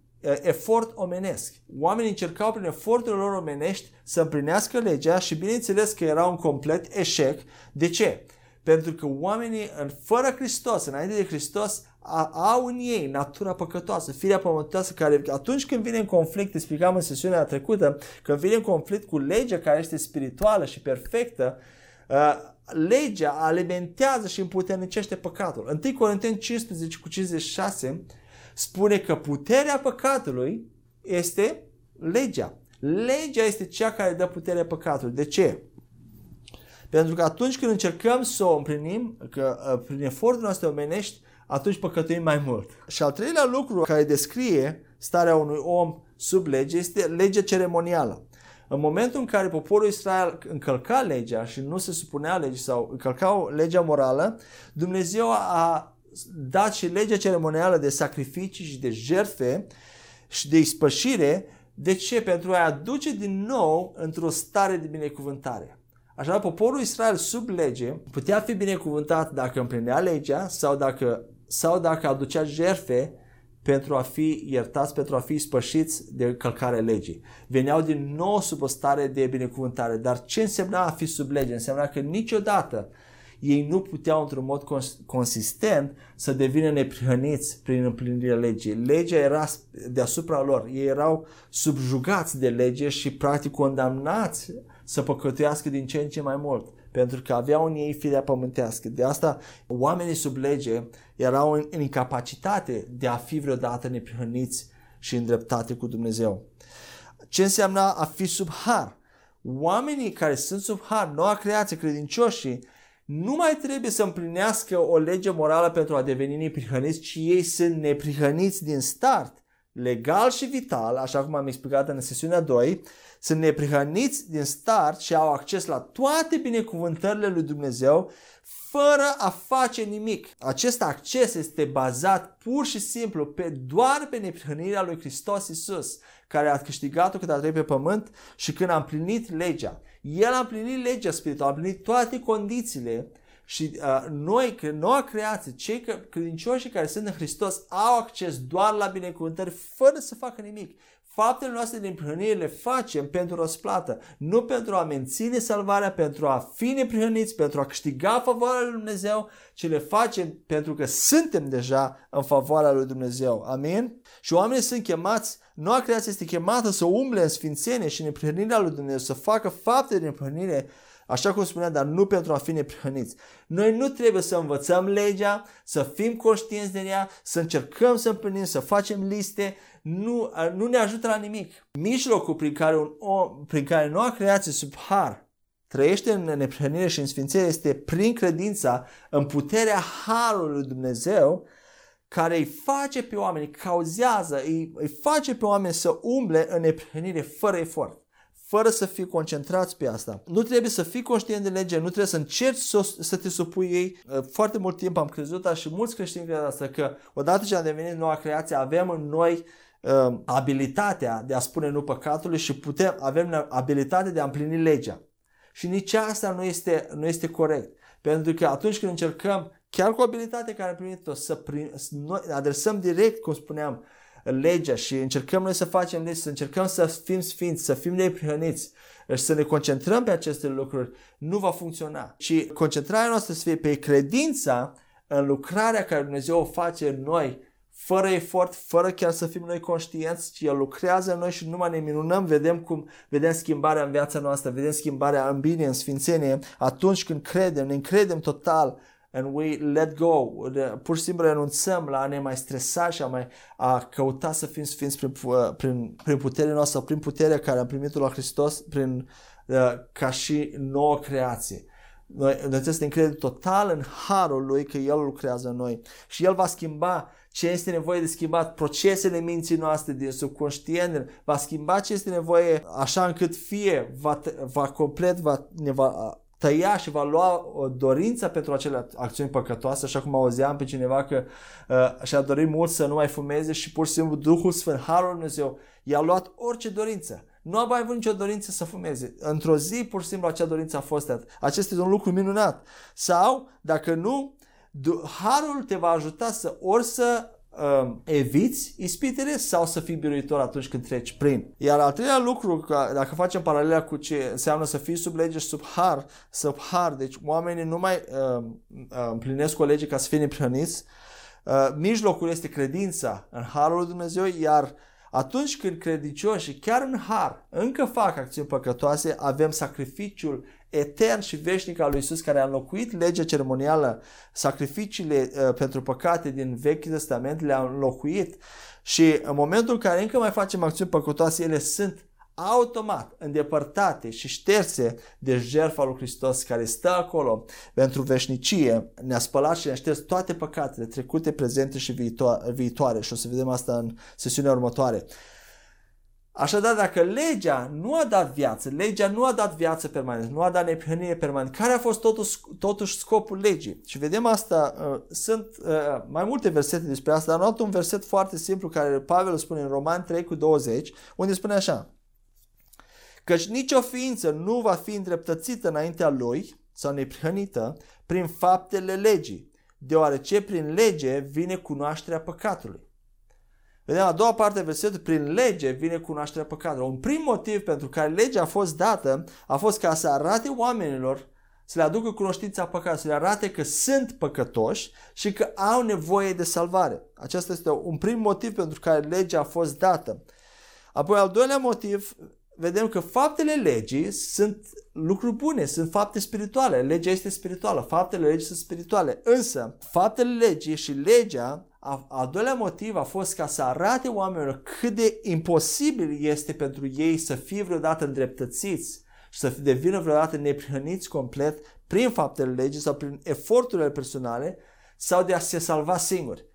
efort omenesc. Oamenii încercau prin eforturile lor omenești să împlinească legea și bineînțeles că era un complet eșec. De ce? Pentru că oamenii fără Hristos, înainte de Hristos, au în ei natura păcătoasă, firea pământoasă, care atunci când vine în conflict, explicam în sesiunea trecută, când vine în conflict cu legea care este spirituală și perfectă, legea alimentează și împuternicește păcatul. 1 Corinteni 15 cu 56 spune că puterea păcatului este legea. Legea este cea care dă puterea păcatului. De ce? Pentru că atunci când încercăm să o împlinim, că uh, prin efortul noastre omenești, atunci păcătuim mai mult. Și al treilea lucru care descrie starea unui om sub lege este legea ceremonială. În momentul în care poporul Israel încălca legea și nu se supunea legii sau încălcau legea morală, Dumnezeu a dat și legea ceremonială de sacrificii și de jertfe și de ispășire. De ce? Pentru a aduce din nou într-o stare de binecuvântare. Așa, poporul Israel sub lege putea fi binecuvântat dacă împlinea legea sau dacă, sau dacă aducea jerfe pentru a fi iertați, pentru a fi spășiți de călcare legii. Veneau din nou sub o stare de binecuvântare. Dar ce însemna a fi sub lege? Însemna că niciodată ei nu puteau într-un mod consistent să devină neprihăniți prin împlinirea legii. Legea era deasupra lor. Ei erau subjugați de lege și practic condamnați să păcătuiască din ce în ce mai mult pentru că aveau în ei firea pământească. De asta oamenii sub lege erau în, în incapacitate de a fi vreodată neprihăniți și îndreptate cu Dumnezeu. Ce înseamnă a fi sub har? Oamenii care sunt sub har, noua creație, credincioșii, nu mai trebuie să împlinească o lege morală pentru a deveni neprihăniți, ci ei sunt neprihăniți din start, legal și vital, așa cum am explicat în sesiunea 2, sunt neprihăniți din start și au acces la toate binecuvântările lui Dumnezeu fără a face nimic. Acest acces este bazat pur și simplu pe doar pe neprihănirea lui Hristos Isus, care a câștigat-o când a trăit pe pământ și când a împlinit legea. El a împlinit legea spirituală, a împlinit toate condițiile și uh, noi, că noua creație, cei credincioși care sunt în Hristos au acces doar la binecuvântări fără să facă nimic. Faptele noastre din prihănire le facem pentru răsplată, nu pentru a menține salvarea, pentru a fi neprihăniți, pentru a câștiga favoarea lui Dumnezeu, ci le facem pentru că suntem deja în favoarea lui Dumnezeu. Amin? Și oamenii sunt chemați, noua creație este chemată să umble în sfințenie și în neprihănirea lui Dumnezeu, să facă fapte de neprihănire Așa cum spunea, dar nu pentru a fi neprihăniți. Noi nu trebuie să învățăm legea, să fim conștienți de ea, să încercăm să împlinim, să facem liste, nu, nu ne ajută la nimic. Mijlocul prin care, un om, prin care noua creație sub har trăiește în neprihănire și în sfințire este prin credința în puterea harului lui Dumnezeu care îi face pe oameni, cauzează, îi, îi face pe oameni să umble în neprihănire fără efort fără să fii concentrați pe asta. Nu trebuie să fii conștient de lege, nu trebuie să încerci să, să te supui ei. Uh, foarte mult timp am crezut asta și mulți creștini cred asta, că odată ce am devenit noua creație, avem în noi uh, abilitatea de a spune nu păcatului și putem, avem abilitatea de a împlini legea. Și nici asta nu este, nu este corect. Pentru că atunci când încercăm, chiar cu abilitatea care am primit-o, să, prim, să noi adresăm direct, cum spuneam, legea și încercăm noi să facem legi, să încercăm să fim sfinți, să fim neprihăniți și să ne concentrăm pe aceste lucruri, nu va funcționa. Și concentrarea noastră să fie pe credința în lucrarea care Dumnezeu o face în noi, fără efort, fără chiar să fim noi conștienți, ci El lucrează în noi și numai ne minunăm, vedem cum vedem schimbarea în viața noastră, vedem schimbarea în bine, în sfințenie, atunci când credem, ne încredem total and we let go. Pur și simplu renunțăm la a ne mai stresa și a, mai, a căuta să fim sfinți prin, prin, prin puterea noastră, prin puterea care am primit-o la Hristos, prin, uh, ca și nouă creație. Noi, noi trebuie să ne încredem total în harul lui că El lucrează în noi și El va schimba ce este nevoie de schimbat, procesele minții noastre din subconștient, va schimba ce este nevoie așa încât fie va, va complet, va, ne va tăia și va lua o dorință pentru acele acțiuni păcătoase, așa cum auzeam pe cineva că uh, și-a dorit mult să nu mai fumeze și pur și simplu Duhul Sfânt, Harul Dumnezeu, i-a luat orice dorință. Nu a mai avut nicio dorință să fumeze. Într-o zi, pur și simplu, acea dorință a fost dat. Acesta este un lucru minunat. Sau, dacă nu, Harul te va ajuta să ori să uh, eviți ispitele sau să fii biruitor atunci când treci prin. Iar al treilea lucru, dacă facem paralela cu ce înseamnă să fii sub lege și sub har, sub har, deci oamenii nu mai uh, uh, împlinesc o lege ca să fie neprihăniți, uh, mijlocul este credința în harul lui Dumnezeu, iar atunci când credincioșii, chiar în har, încă fac acțiuni păcătoase, avem sacrificiul etern și veșnic al lui Isus care a înlocuit legea ceremonială, sacrificiile uh, pentru păcate din Vechiul Testament le-a înlocuit. Și în momentul în care încă mai facem acțiuni păcătoase, ele sunt automat îndepărtate și șterse de jertfa lui Hristos care stă acolo pentru veșnicie, ne-a spălat și ne-a șters toate păcatele trecute, prezente și viitoare. Și o să vedem asta în sesiunea următoare. Așadar, dacă legea nu a dat viață, legea nu a dat viață permanentă, nu a dat neprihănire permanentă, care a fost totuși, totuși scopul legii? Și vedem asta, uh, sunt uh, mai multe versete despre asta, dar am luat un verset foarte simplu care Pavel spune în Roman 3 cu 20, unde spune așa, Căci nicio ființă nu va fi îndreptățită înaintea lui sau neprihănită prin faptele legii, deoarece prin lege vine cunoașterea păcatului. Vedem a doua parte a versetului, prin lege vine cunoașterea păcatului. Un prim motiv pentru care legea a fost dată a fost ca să arate oamenilor să le aducă cunoștința păcatului, să le arate că sunt păcătoși și că au nevoie de salvare. Acesta este un prim motiv pentru care legea a fost dată. Apoi, al doilea motiv, vedem că faptele legii sunt lucruri bune, sunt fapte spirituale. Legea este spirituală, faptele legii sunt spirituale. Însă, faptele legii și legea, a, al doilea motiv a fost ca să arate oamenilor cât de imposibil este pentru ei să fie vreodată îndreptățiți și să devină vreodată neprihăniți complet prin faptele legii sau prin eforturile personale sau de a se salva singuri.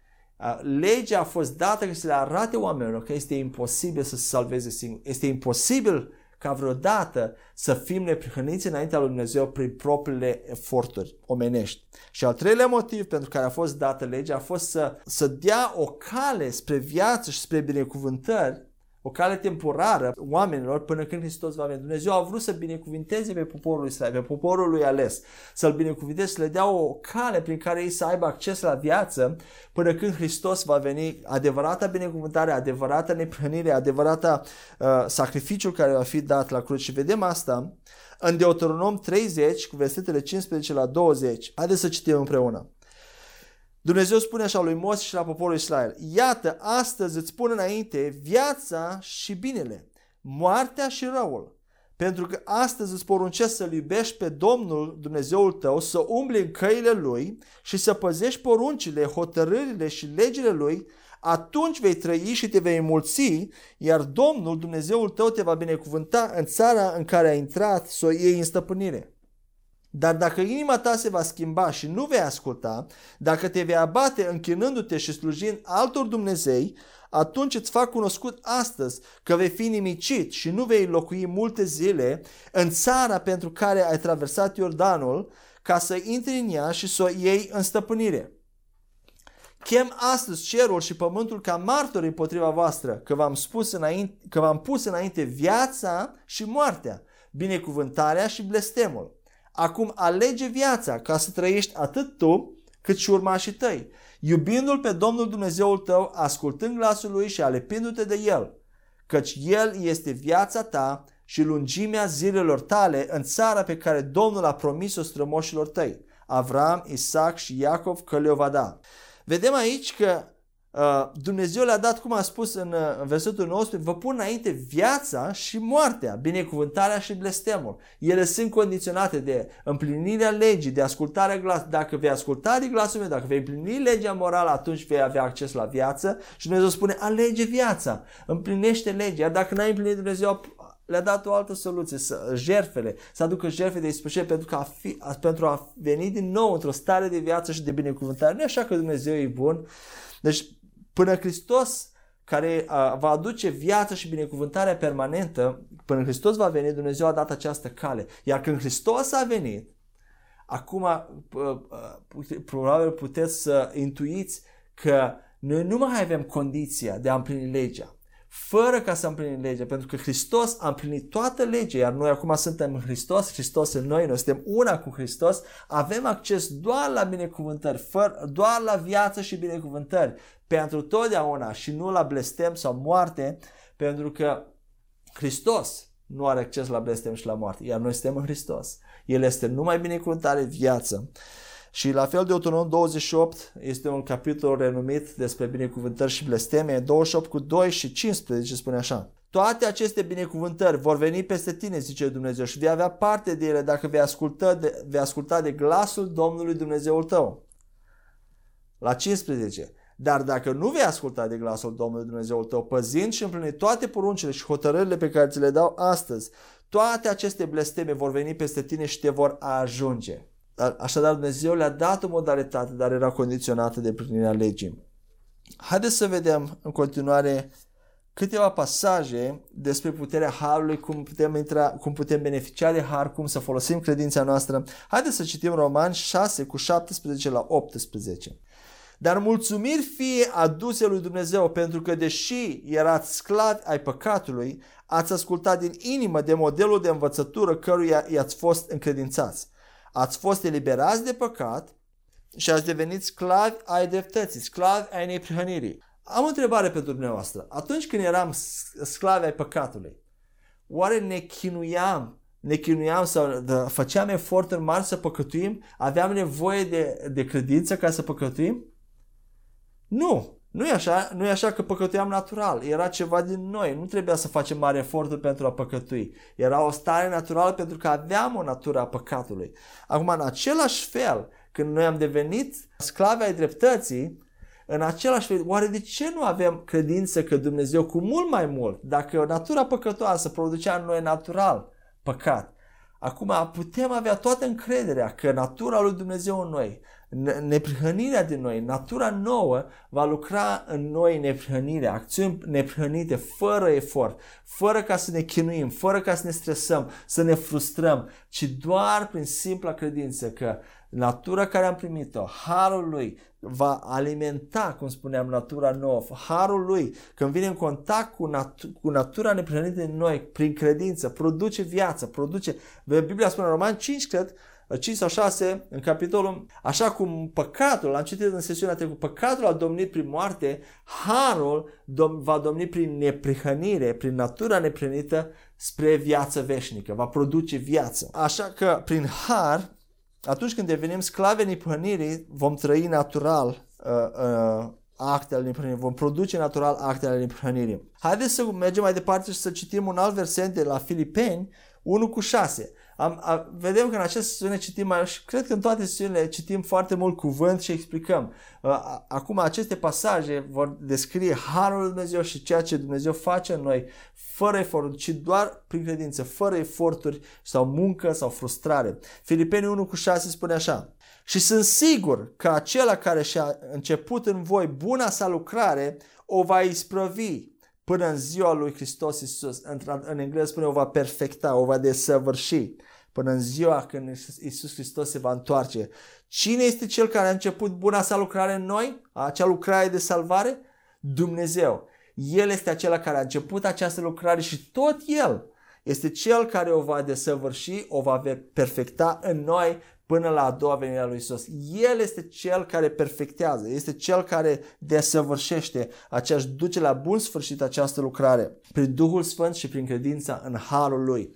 Legea a fost dată ca să le arate oamenilor că este imposibil să se salveze singur. Este imposibil ca vreodată să fim neprihăniți înaintea lui Dumnezeu prin propriile eforturi omenești. Și al treilea motiv pentru care a fost dată legea a fost să, să dea o cale spre viață și spre binecuvântări o cale temporară oamenilor până când Hristos va veni. Dumnezeu a vrut să binecuvinteze pe poporul Israel, pe poporul lui ales, să-l binecuvinteze, să le dea o cale prin care ei să aibă acces la viață până când Hristos va veni, adevărata binecuvântare, adevărata neprihănire, adevărata uh, sacrificiu care va fi dat la cruce. Și vedem asta în Deuteronom 30 cu versetele 15 la 20. Haideți să citim împreună. Dumnezeu spune așa lui Moise și la poporul Israel, iată, astăzi îți pun înainte viața și binele, moartea și răul. Pentru că astăzi îți poruncesc să-L iubești pe Domnul Dumnezeul tău, să umbli în căile Lui și să păzești poruncile, hotărârile și legile Lui, atunci vei trăi și te vei mulți, iar Domnul Dumnezeul tău te va binecuvânta în țara în care ai intrat să o iei în stăpânire. Dar dacă inima ta se va schimba și nu vei asculta, dacă te vei abate închinându-te și slujind altor Dumnezei, atunci îți fac cunoscut astăzi că vei fi nimicit și nu vei locui multe zile în țara pentru care ai traversat Iordanul, ca să intri în ea și să o iei în stăpânire. Chem astăzi cerul și pământul ca martori împotriva voastră, că v-am, spus înainte, că v-am pus înainte viața și moartea, binecuvântarea și blestemul. Acum alege viața ca să trăiești atât tu cât și urmașii tăi, iubindu-L pe Domnul Dumnezeul tău, ascultând glasul Lui și alepindu-te de El, căci El este viața ta și lungimea zilelor tale în țara pe care Domnul a promis-o strămoșilor tăi, Avram, Isaac și Iacov că le-o va da. Vedem aici că Uh, Dumnezeu le-a dat, cum a spus în, uh, în versetul nostru, vă pun înainte viața și moartea, binecuvântarea și blestemul. Ele sunt condiționate de împlinirea legii, de ascultarea glasului. Dacă vei asculta de glasul meu, dacă vei împlini legea morală, atunci vei avea acces la viață și Dumnezeu spune, alege viața, împlinește legea. Iar dacă n-ai împlinit Dumnezeu, le-a dat o altă soluție, să, jerfele, să aducă jerfe de ispășire pentru, a fi, pentru a veni din nou într-o stare de viață și de binecuvântare. Nu e așa că Dumnezeu e bun. Deci Până Hristos care va aduce viață și binecuvântare permanentă, până Hristos va veni, Dumnezeu a dat această cale. Iar când Hristos a venit, acum probabil puteți să intuiți că noi nu mai avem condiția de a împlini legea fără ca să împlinim legea, pentru că Hristos a împlinit toată legea, iar noi acum suntem în Hristos, Hristos în noi, noi suntem una cu Hristos, avem acces doar la binecuvântări, fără, doar la viață și binecuvântări, pentru totdeauna și nu la blestem sau moarte, pentru că Hristos nu are acces la blestem și la moarte, iar noi suntem în Hristos. El este numai binecuvântare, viață. Și la fel de Autonom 28 este un capitol renumit despre binecuvântări și blesteme. 28 cu 2 și 15 spune așa. Toate aceste binecuvântări vor veni peste tine, zice Dumnezeu, și vei avea parte de ele dacă vei asculta de, vei asculta de glasul Domnului Dumnezeul tău. La 15. Dar dacă nu vei asculta de glasul Domnului Dumnezeul tău, păzind și împlinind toate poruncile și hotărârile pe care ți le dau astăzi, toate aceste blesteme vor veni peste tine și te vor ajunge. Așadar, Dumnezeu le-a dat o modalitate, dar era condiționată de plinirea legii. Haideți să vedem în continuare câteva pasaje despre puterea Harului, cum putem, intra, cum putem beneficia de Har, cum să folosim credința noastră. Haideți să citim Roman 6 cu 17 la 18. Dar mulțumiri fie aduse lui Dumnezeu pentru că deși erați sclavi ai păcatului, ați ascultat din inimă de modelul de învățătură căruia i-ați fost încredințați. Ați fost eliberați de păcat și ați devenit sclavi ai dreptății, sclavi ai neprihănirii. Am o întrebare pentru dumneavoastră. Atunci când eram sclavi ai păcatului, oare ne chinuiam, ne chinuiam sau de, făceam eforturi mari să păcătuim? Aveam nevoie de, de credință ca să păcătuim? Nu! Nu e așa, nu e așa că păcătuiam natural, era ceva din noi, nu trebuia să facem mare eforturi pentru a păcătui. Era o stare naturală pentru că aveam o natură a păcatului. Acum, în același fel, când noi am devenit sclavi ai dreptății, în același fel, oare de ce nu avem credință că Dumnezeu cu mult mai mult, dacă natura păcătoasă producea în noi natural păcat, acum putem avea toată încrederea că natura lui Dumnezeu în noi, neprihănirea din noi, natura nouă va lucra în noi neprihănirea, acțiuni neprihănite, fără efort, fără ca să ne chinuim, fără ca să ne stresăm, să ne frustrăm, ci doar prin simpla credință că natura care am primit-o, harul lui, va alimenta, cum spuneam, natura nouă. Harul lui, când vine în contact cu, nat- cu natura neprihănită din noi, prin credință, produce viață, produce... Biblia spune în Roman 5, cred, 5 sau 6, în capitolul, așa cum păcatul, l-am citit în sesiunea trecută, păcatul a domnit prin moarte, harul dom- va domni prin neprihănire, prin natura neprihănită spre viață veșnică, va produce viață. Așa că prin har, atunci când devenim sclave neprihănirii, vom trăi natural uh, uh, actele neprihănirii, vom produce natural actele neprihănirii. Haideți să mergem mai departe și să citim un alt verset de la Filipeni 1 cu 6. Am, a, vedem că în această sesiune citim, și cred că în toate sesiunile citim foarte mult cuvânt și explicăm. Acum aceste pasaje vor descrie Harul lui Dumnezeu și ceea ce Dumnezeu face în noi fără efort, ci doar prin credință, fără eforturi sau muncă sau frustrare. Filipeni 1 cu 6 spune așa. Și sunt sigur că acela care și-a început în voi buna sa lucrare o va isprăvi până în ziua lui Hristos Iisus. În, în engleză spune o va perfecta, o va desăvârși până în ziua când Iisus Hristos se va întoarce. Cine este cel care a început buna sa lucrare în noi? Acea lucrare de salvare? Dumnezeu. El este acela care a început această lucrare și tot El este Cel care o va desăvârși, o va perfecta în noi până la a doua venire a lui Isus. El este cel care perfectează, este cel care desăvârșește, aceeași duce la bun sfârșit această lucrare prin Duhul Sfânt și prin credința în Harul Lui.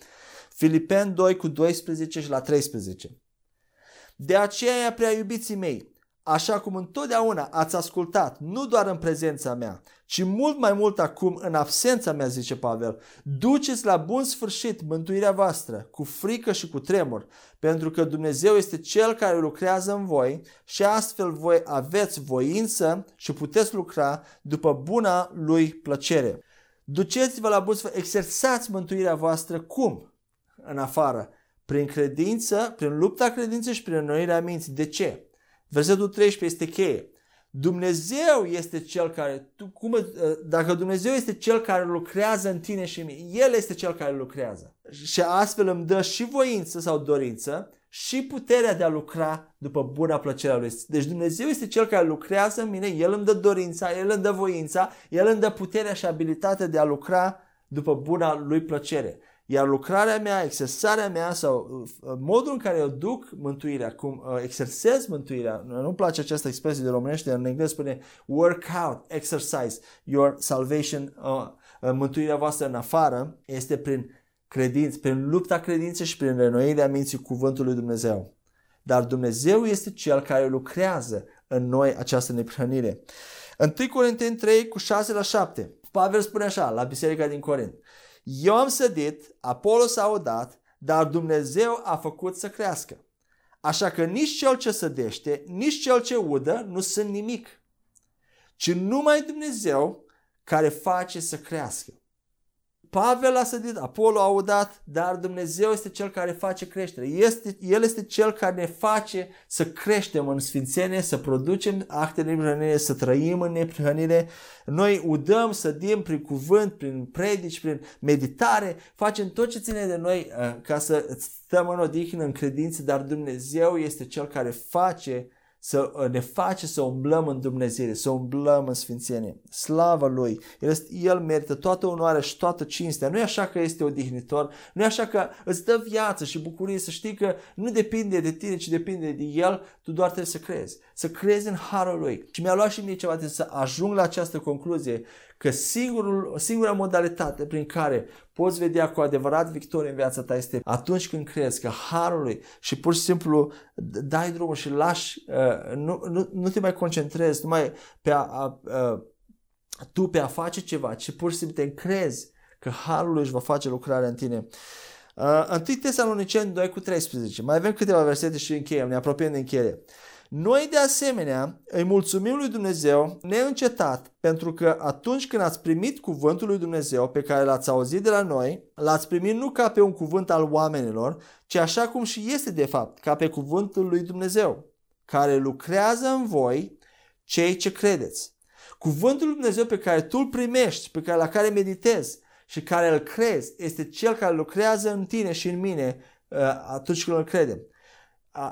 Filipen 2 cu 12 și la 13. De aceea, prea iubiții mei, așa cum întotdeauna ați ascultat, nu doar în prezența mea, ci mult mai mult acum în absența mea, zice Pavel, duceți la bun sfârșit mântuirea voastră, cu frică și cu tremur, pentru că Dumnezeu este Cel care lucrează în voi și astfel voi aveți voință și puteți lucra după buna Lui plăcere. Duceți-vă la bun sfârșit, exersați mântuirea voastră cum? În afară. Prin credință, prin lupta credinței și prin înnoirea minții. De ce? Versetul 13 este cheie. Dumnezeu este cel care, tu, cum, ă, dacă Dumnezeu este cel care lucrează în tine și în mine, El este cel care lucrează. Și astfel îmi dă și voință sau dorință și puterea de a lucra după buna plăcerea Lui. Deci Dumnezeu este Cel care lucrează în mine, El îmi dă dorința, El îmi dă voința, El îmi dă puterea și abilitatea de a lucra după buna Lui plăcere. Iar lucrarea mea, exersarea mea sau uh, modul în care eu duc mântuirea, cum uh, exersez mântuirea, nu-mi place această expresie de românește, în engleză spune work out, exercise your salvation, uh, uh, mântuirea voastră în afară, este prin credință, prin lupta credinței și prin renoirea minții cuvântului Dumnezeu. Dar Dumnezeu este Cel care lucrează în noi această neprihănire. 1 Corinteni 3 cu 6 la 7. Pavel spune așa la biserica din Corint. Eu am sădit, Apollo s-a udat, dar Dumnezeu a făcut să crească. Așa că nici cel ce sădește, nici cel ce udă nu sunt nimic, ci numai Dumnezeu care face să crească. Pavel a sădit, Apollo a udat, dar Dumnezeu este Cel care face creștere. Este, El este Cel care ne face să creștem în sfințenie, să producem acte de neprihănire, să trăim în neprihănire. Noi udăm, sădim prin cuvânt, prin predici, prin meditare, facem tot ce ține de noi uh, ca să stăm în odihnă, în credință, dar Dumnezeu este Cel care face să uh, ne face să umblăm în Dumnezeu, să umblăm în Sfințenie. Slavă Lui! El, este, El merită toată onoarea și toată cinstea. Nu e așa că este odihnitor, nu e așa că îți dă viață și bucurie să știi că nu depinde de tine, ci depinde de El, tu doar trebuie să crezi. Să crezi în Harul Lui. Și mi-a luat și mie ceva de să ajung la această concluzie că singurul, singura modalitate prin care poți vedea cu adevărat victorie în viața ta este atunci când crezi că harul lui și pur și simplu dai drumul și lași, uh, nu, nu, nu te mai concentrezi numai pe a, a, a, tu pe a face ceva, ci pur și simplu te încrezi că harul lui își va face lucrarea în tine. Uh, 1 Tesaloniceni 2 cu 13. Mai avem câteva versete și încheiem, ne apropiem de încheiere. Noi de asemenea îi mulțumim lui Dumnezeu neîncetat pentru că atunci când ați primit cuvântul lui Dumnezeu pe care l-ați auzit de la noi, l-ați primit nu ca pe un cuvânt al oamenilor, ci așa cum și este de fapt, ca pe cuvântul lui Dumnezeu, care lucrează în voi cei ce credeți. Cuvântul lui Dumnezeu pe care tu îl primești, pe care, la care meditezi și care îl crezi, este cel care lucrează în tine și în mine uh, atunci când îl credem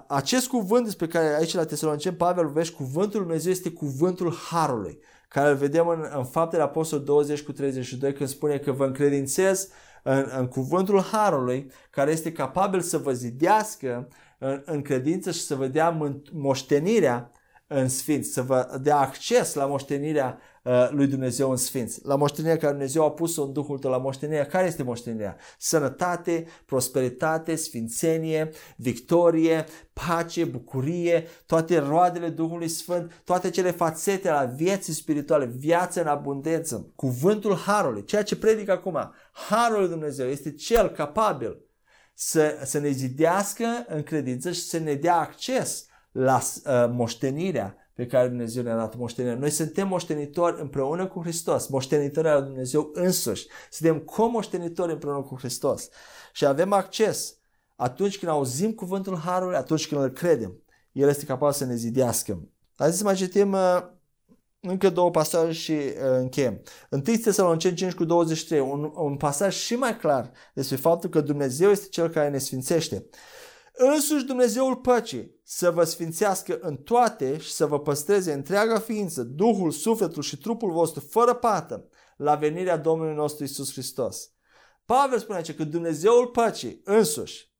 acest cuvânt despre care aici la Tesalonicen Pavel vorbește, cuvântul Lui Dumnezeu este cuvântul Harului, care îl vedem în, în faptele Apostol 20 cu 32 când spune că vă încredințez în, în cuvântul Harului, care este capabil să vă zidească în, în credință și să vă dea moștenirea în sfinți, să vă dea acces la moștenirea uh, lui Dumnezeu în sfinți, la moștenirea care Dumnezeu a pus-o în Duhul tău, la moștenirea care este moștenirea? Sănătate, prosperitate, sfințenie, victorie, pace, bucurie, toate roadele Duhului Sfânt, toate cele fațete la vieții spirituale, viață în abundență, cuvântul Harului, ceea ce predic acum, Harul lui Dumnezeu este cel capabil să, să ne zidească în credință și să ne dea acces la uh, moștenirea pe care Dumnezeu ne-a dat moștenirea. Noi suntem moștenitori împreună cu Hristos, moștenitori al Dumnezeu însuși. Suntem comoștenitori împreună cu Hristos și avem acces atunci când auzim cuvântul Harului, atunci când îl credem. El este capabil să ne zidească. Hai să mai citim uh, încă două pasaje și uh, încheiem. 1 Tesaloniceni 5 cu 23, un, un pasaj și mai clar despre faptul că Dumnezeu este Cel care ne sfințește. Însuși Dumnezeul păcii să vă sfințească în toate și să vă păstreze întreaga ființă, Duhul, sufletul și trupul vostru fără pată la venirea Domnului nostru Isus Hristos. Pavel spune aici că Dumnezeul păcii însuși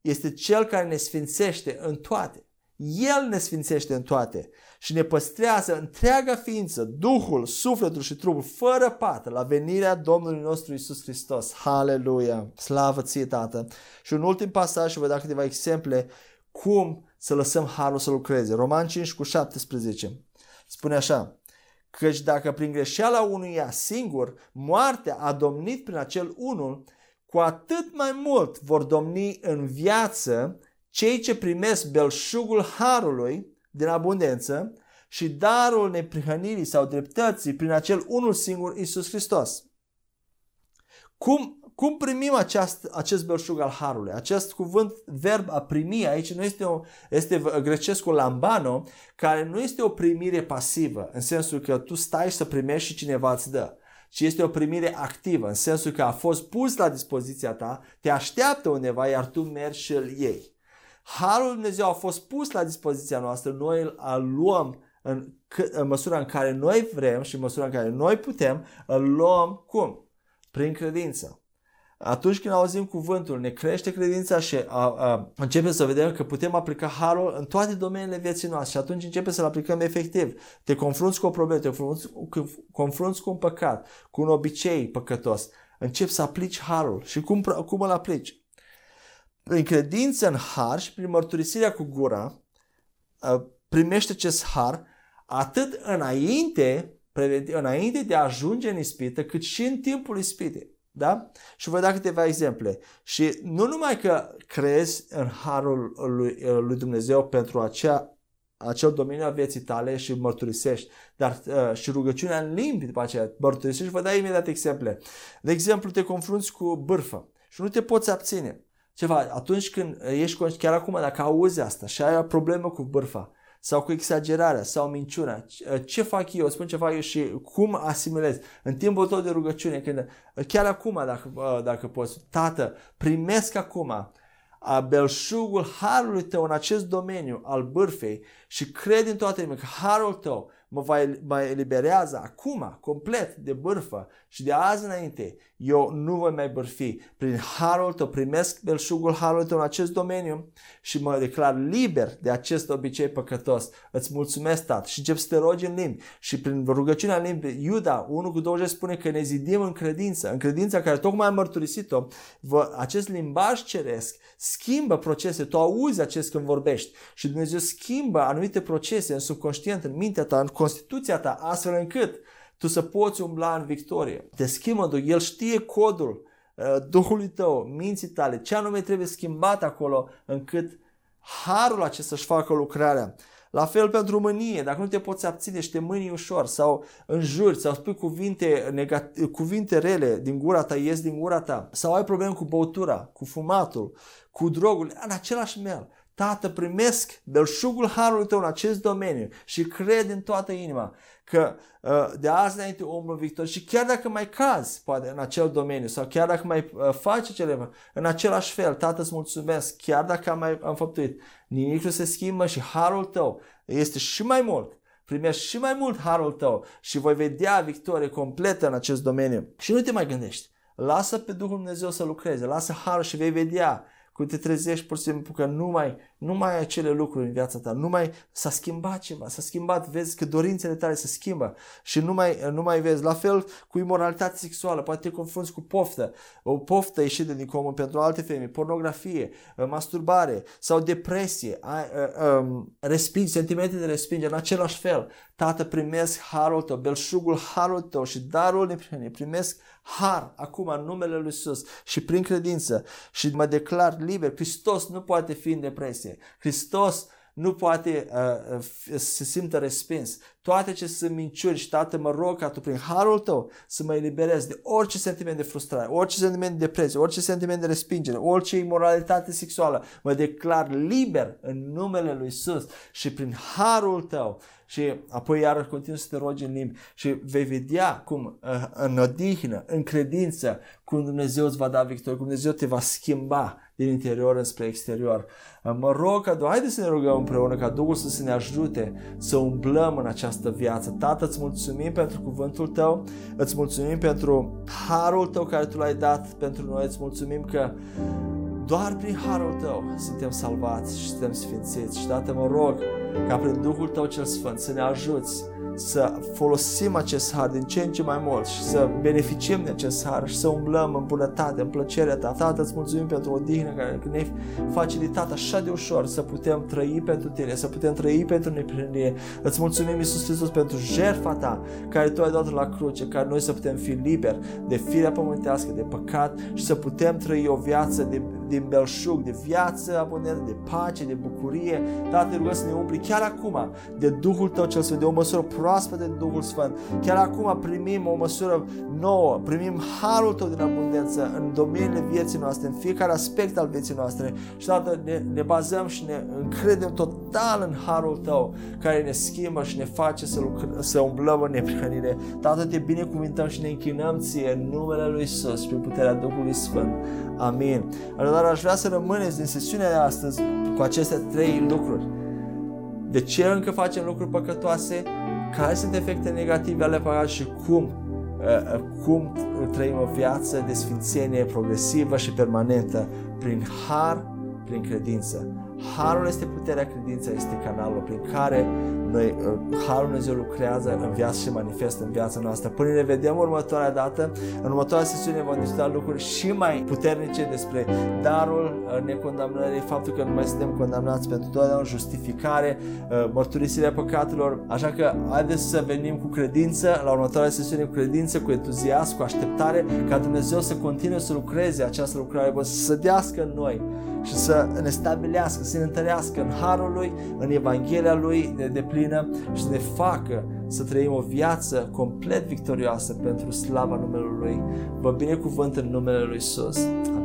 este Cel care ne sfințește în toate. El ne sfințește în toate și ne păstrează întreaga ființă, Duhul, sufletul și trupul, fără pată, la venirea Domnului nostru Isus Hristos. Haleluia! Slavă ție, Tată! Și un ultim pasaj și vă da câteva exemple cum să lăsăm Harul să lucreze. Roman 5 cu 17 spune așa, căci dacă prin greșeala unuia singur moartea a domnit prin acel unul, cu atât mai mult vor domni în viață cei ce primesc belșugul Harului din abundență și darul neprihănirii sau dreptății prin acel unul singur Isus Hristos. Cum, cum primim aceast, acest belșug al Harului? Acest cuvânt, verb a primi, aici nu este, o, este grecescul lambano, care nu este o primire pasivă, în sensul că tu stai să primești și cineva îți dă ci este o primire activă, în sensul că a fost pus la dispoziția ta, te așteaptă undeva, iar tu mergi și îl iei. Harul Dumnezeu a fost pus la dispoziția noastră, noi îl luăm în, în măsura în care noi vrem și în măsura în care noi putem, îl luăm cum? Prin credință. Atunci când auzim cuvântul, ne crește credința și a, a, începem să vedem că putem aplica harul în toate domeniile vieții noastre și atunci începem să-l aplicăm efectiv. Te confrunți cu o problemă, te confrunți, confrunți cu un păcat, cu un obicei păcătos. Începi să aplici harul. Și cum, cum îl aplici? Prin credință în har și prin mărturisirea cu gura, primește acest har atât înainte, înainte de a ajunge în ispită, cât și în timpul ispitei. Da? Și vă da câteva exemple. Și nu numai că crezi în harul lui, lui Dumnezeu pentru acea, acel domeniu a vieții tale și mărturisești, dar uh, și rugăciunea în limbi după aceea mărturisești. Vă dau imediat exemple. De exemplu, te confrunți cu bârfă și nu te poți abține. Ceva, atunci când ești, chiar acum, dacă auzi asta și ai o problemă cu bârfa, sau cu exagerarea sau minciuna. Ce fac eu? Spun ce fac eu și cum asimilez. În timpul tău de rugăciune, când, chiar acum, dacă, dacă poți, Tată, primesc acum belșugul harului tău în acest domeniu al bârfei și cred în toată inima că harul tău mă, va, mă eliberează acum, complet, de bârfă și de azi înainte, eu nu voi mai bârfi. Prin harul tău primesc belșugul harului tău în acest domeniu și mă declar liber de acest obicei păcătos. Îți mulțumesc, Tată, și încep să te rogi în limbi. Și prin rugăciunea în limbi, Iuda 1 cu 20 spune că ne zidim în credință, în credința care tocmai am mărturisit-o, acest limbaj ceresc schimbă procese, tu auzi acest când vorbești și Dumnezeu schimbă anumite procese în subconștient, în mintea ta, în constituția ta, astfel încât tu să poți umbla în victorie. Te schimbă, El știe codul uh, Duhului tău, minții tale, ce anume trebuie schimbat acolo încât harul acesta să-și facă lucrarea. La fel pentru mânie, dacă nu te poți abține și te mâni ușor sau înjuri sau spui cuvinte, negat- cuvinte rele din gura ta, ies din gura ta sau ai probleme cu băutura, cu fumatul, cu drogul, în același mel. Tată, primesc belșugul harului tău în acest domeniu și cred în toată inima că uh, de azi înainte omul victor și chiar dacă mai cazi poate în acel domeniu sau chiar dacă mai uh, faci cele în același fel, Tată îți mulțumesc, chiar dacă am mai am făptuit, nimic nu se schimbă și harul tău este și mai mult primești și mai mult harul tău și voi vedea victorie completă în acest domeniu. Și nu te mai gândești. Lasă pe Duhul Dumnezeu să lucreze, lasă harul și vei vedea cum te trezești pur și simplu că nu mai, nu mai ai acele lucruri în viața ta, nu mai s-a schimbat ceva, s-a schimbat, vezi că dorințele tale se schimbă. Și nu mai, nu mai vezi. La fel cu imoralitate sexuală, poate te confrunți cu poftă, o poftă ieșită din comun pentru alte femei, pornografie, masturbare sau depresie, ai, um, respingi, sentimente de respingere în același fel. Tată, primesc harul tău, belșugul harul tău și darul neprihănit, primesc har acum în numele Lui Iisus și prin credință. Și mă declar liber. Hristos nu poate fi în depresie. Hristos nu poate uh, uh să se simtă respins. Toate ce sunt minciuni și Tată, mă rog ca Tu prin harul Tău să mă eliberezi de orice sentiment de frustrare, orice sentiment de depresie, orice sentiment de respingere, orice imoralitate sexuală. Mă declar liber în numele Lui Isus și prin harul Tău și apoi iar continui să te rogi în limbi și vei vedea cum uh, în odihnă, în credință, cum Dumnezeu îți va da victorie, cum Dumnezeu te va schimba din interior înspre exterior. Uh, mă rog ca Dumnezeu, haideți să ne rugăm împreună ca Duhul să, se ne ajute să umblăm în această viață. Tată, îți mulțumim pentru cuvântul Tău, îți mulțumim pentru harul Tău care Tu l-ai dat pentru noi, îți mulțumim că doar prin harul Tău suntem salvați și suntem sfințiți. Și, Tată, mă rog ca prin Duhul Tău cel Sfânt să ne ajuți să folosim acest har din ce în ce mai mult și să beneficiem de acest har și să umblăm în bunătate, în plăcerea ta. Tată, îți mulțumim pentru o dihnă care ne-ai facilitat așa de ușor să putem trăi pentru tine, să putem trăi pentru neprihănire. Îți mulțumim, Iisus Hristos, pentru jertfa ta care tu ai dat la cruce, care noi să putem fi liberi de firea pământească, de păcat și să putem trăi o viață de, din belșug, de viață abundentă, de pace, de bucurie. Tată, rugăm să ne umpli chiar acum de Duhul Tău cel Sfânt, de o măsură proaspătă de Duhul Sfânt. Chiar acum primim o măsură nouă, primim harul Tău din abundență în domeniile vieții noastre, în fiecare aspect al vieții noastre și Tată, ne, ne bazăm și ne încredem total în harul Tău care ne schimbă și ne face să, lucr- să umblăm în neprihănire. Tată, te binecuvântăm și ne închinăm ție în numele Lui Isus prin puterea Duhului Sfânt. Amin. Așadar, aș vrea să rămâneți din sesiunea de astăzi cu aceste trei lucruri. De ce încă facem lucruri păcătoase? Care sunt efecte negative ale păcatului și cum uh, cum trăim o viață de sfințenie progresivă și permanentă prin har, prin credință. Harul este puterea, credința este canalul prin care noi, uh, Harul Dumnezeu lucrează în viață și manifestă în viața noastră. Până ne vedem următoarea dată, în următoarea sesiune vom discuta lucruri și mai puternice despre darul uh, necondamnării, faptul că nu mai suntem condamnați pentru totdeauna, justificare, uh, mărturisirea păcatelor. Așa că haideți să venim cu credință la următoarea sesiune cu credință, cu entuziasm, cu așteptare, ca Dumnezeu să continue să lucreze această lucrare, să sădească în noi și să ne stabilească, să ne întărească în Harul Lui, în Evanghelia Lui de, de plină și să ne facă să trăim o viață complet victorioasă pentru slava numelui Lui. Vă binecuvânt în numele Lui Isus. Amin.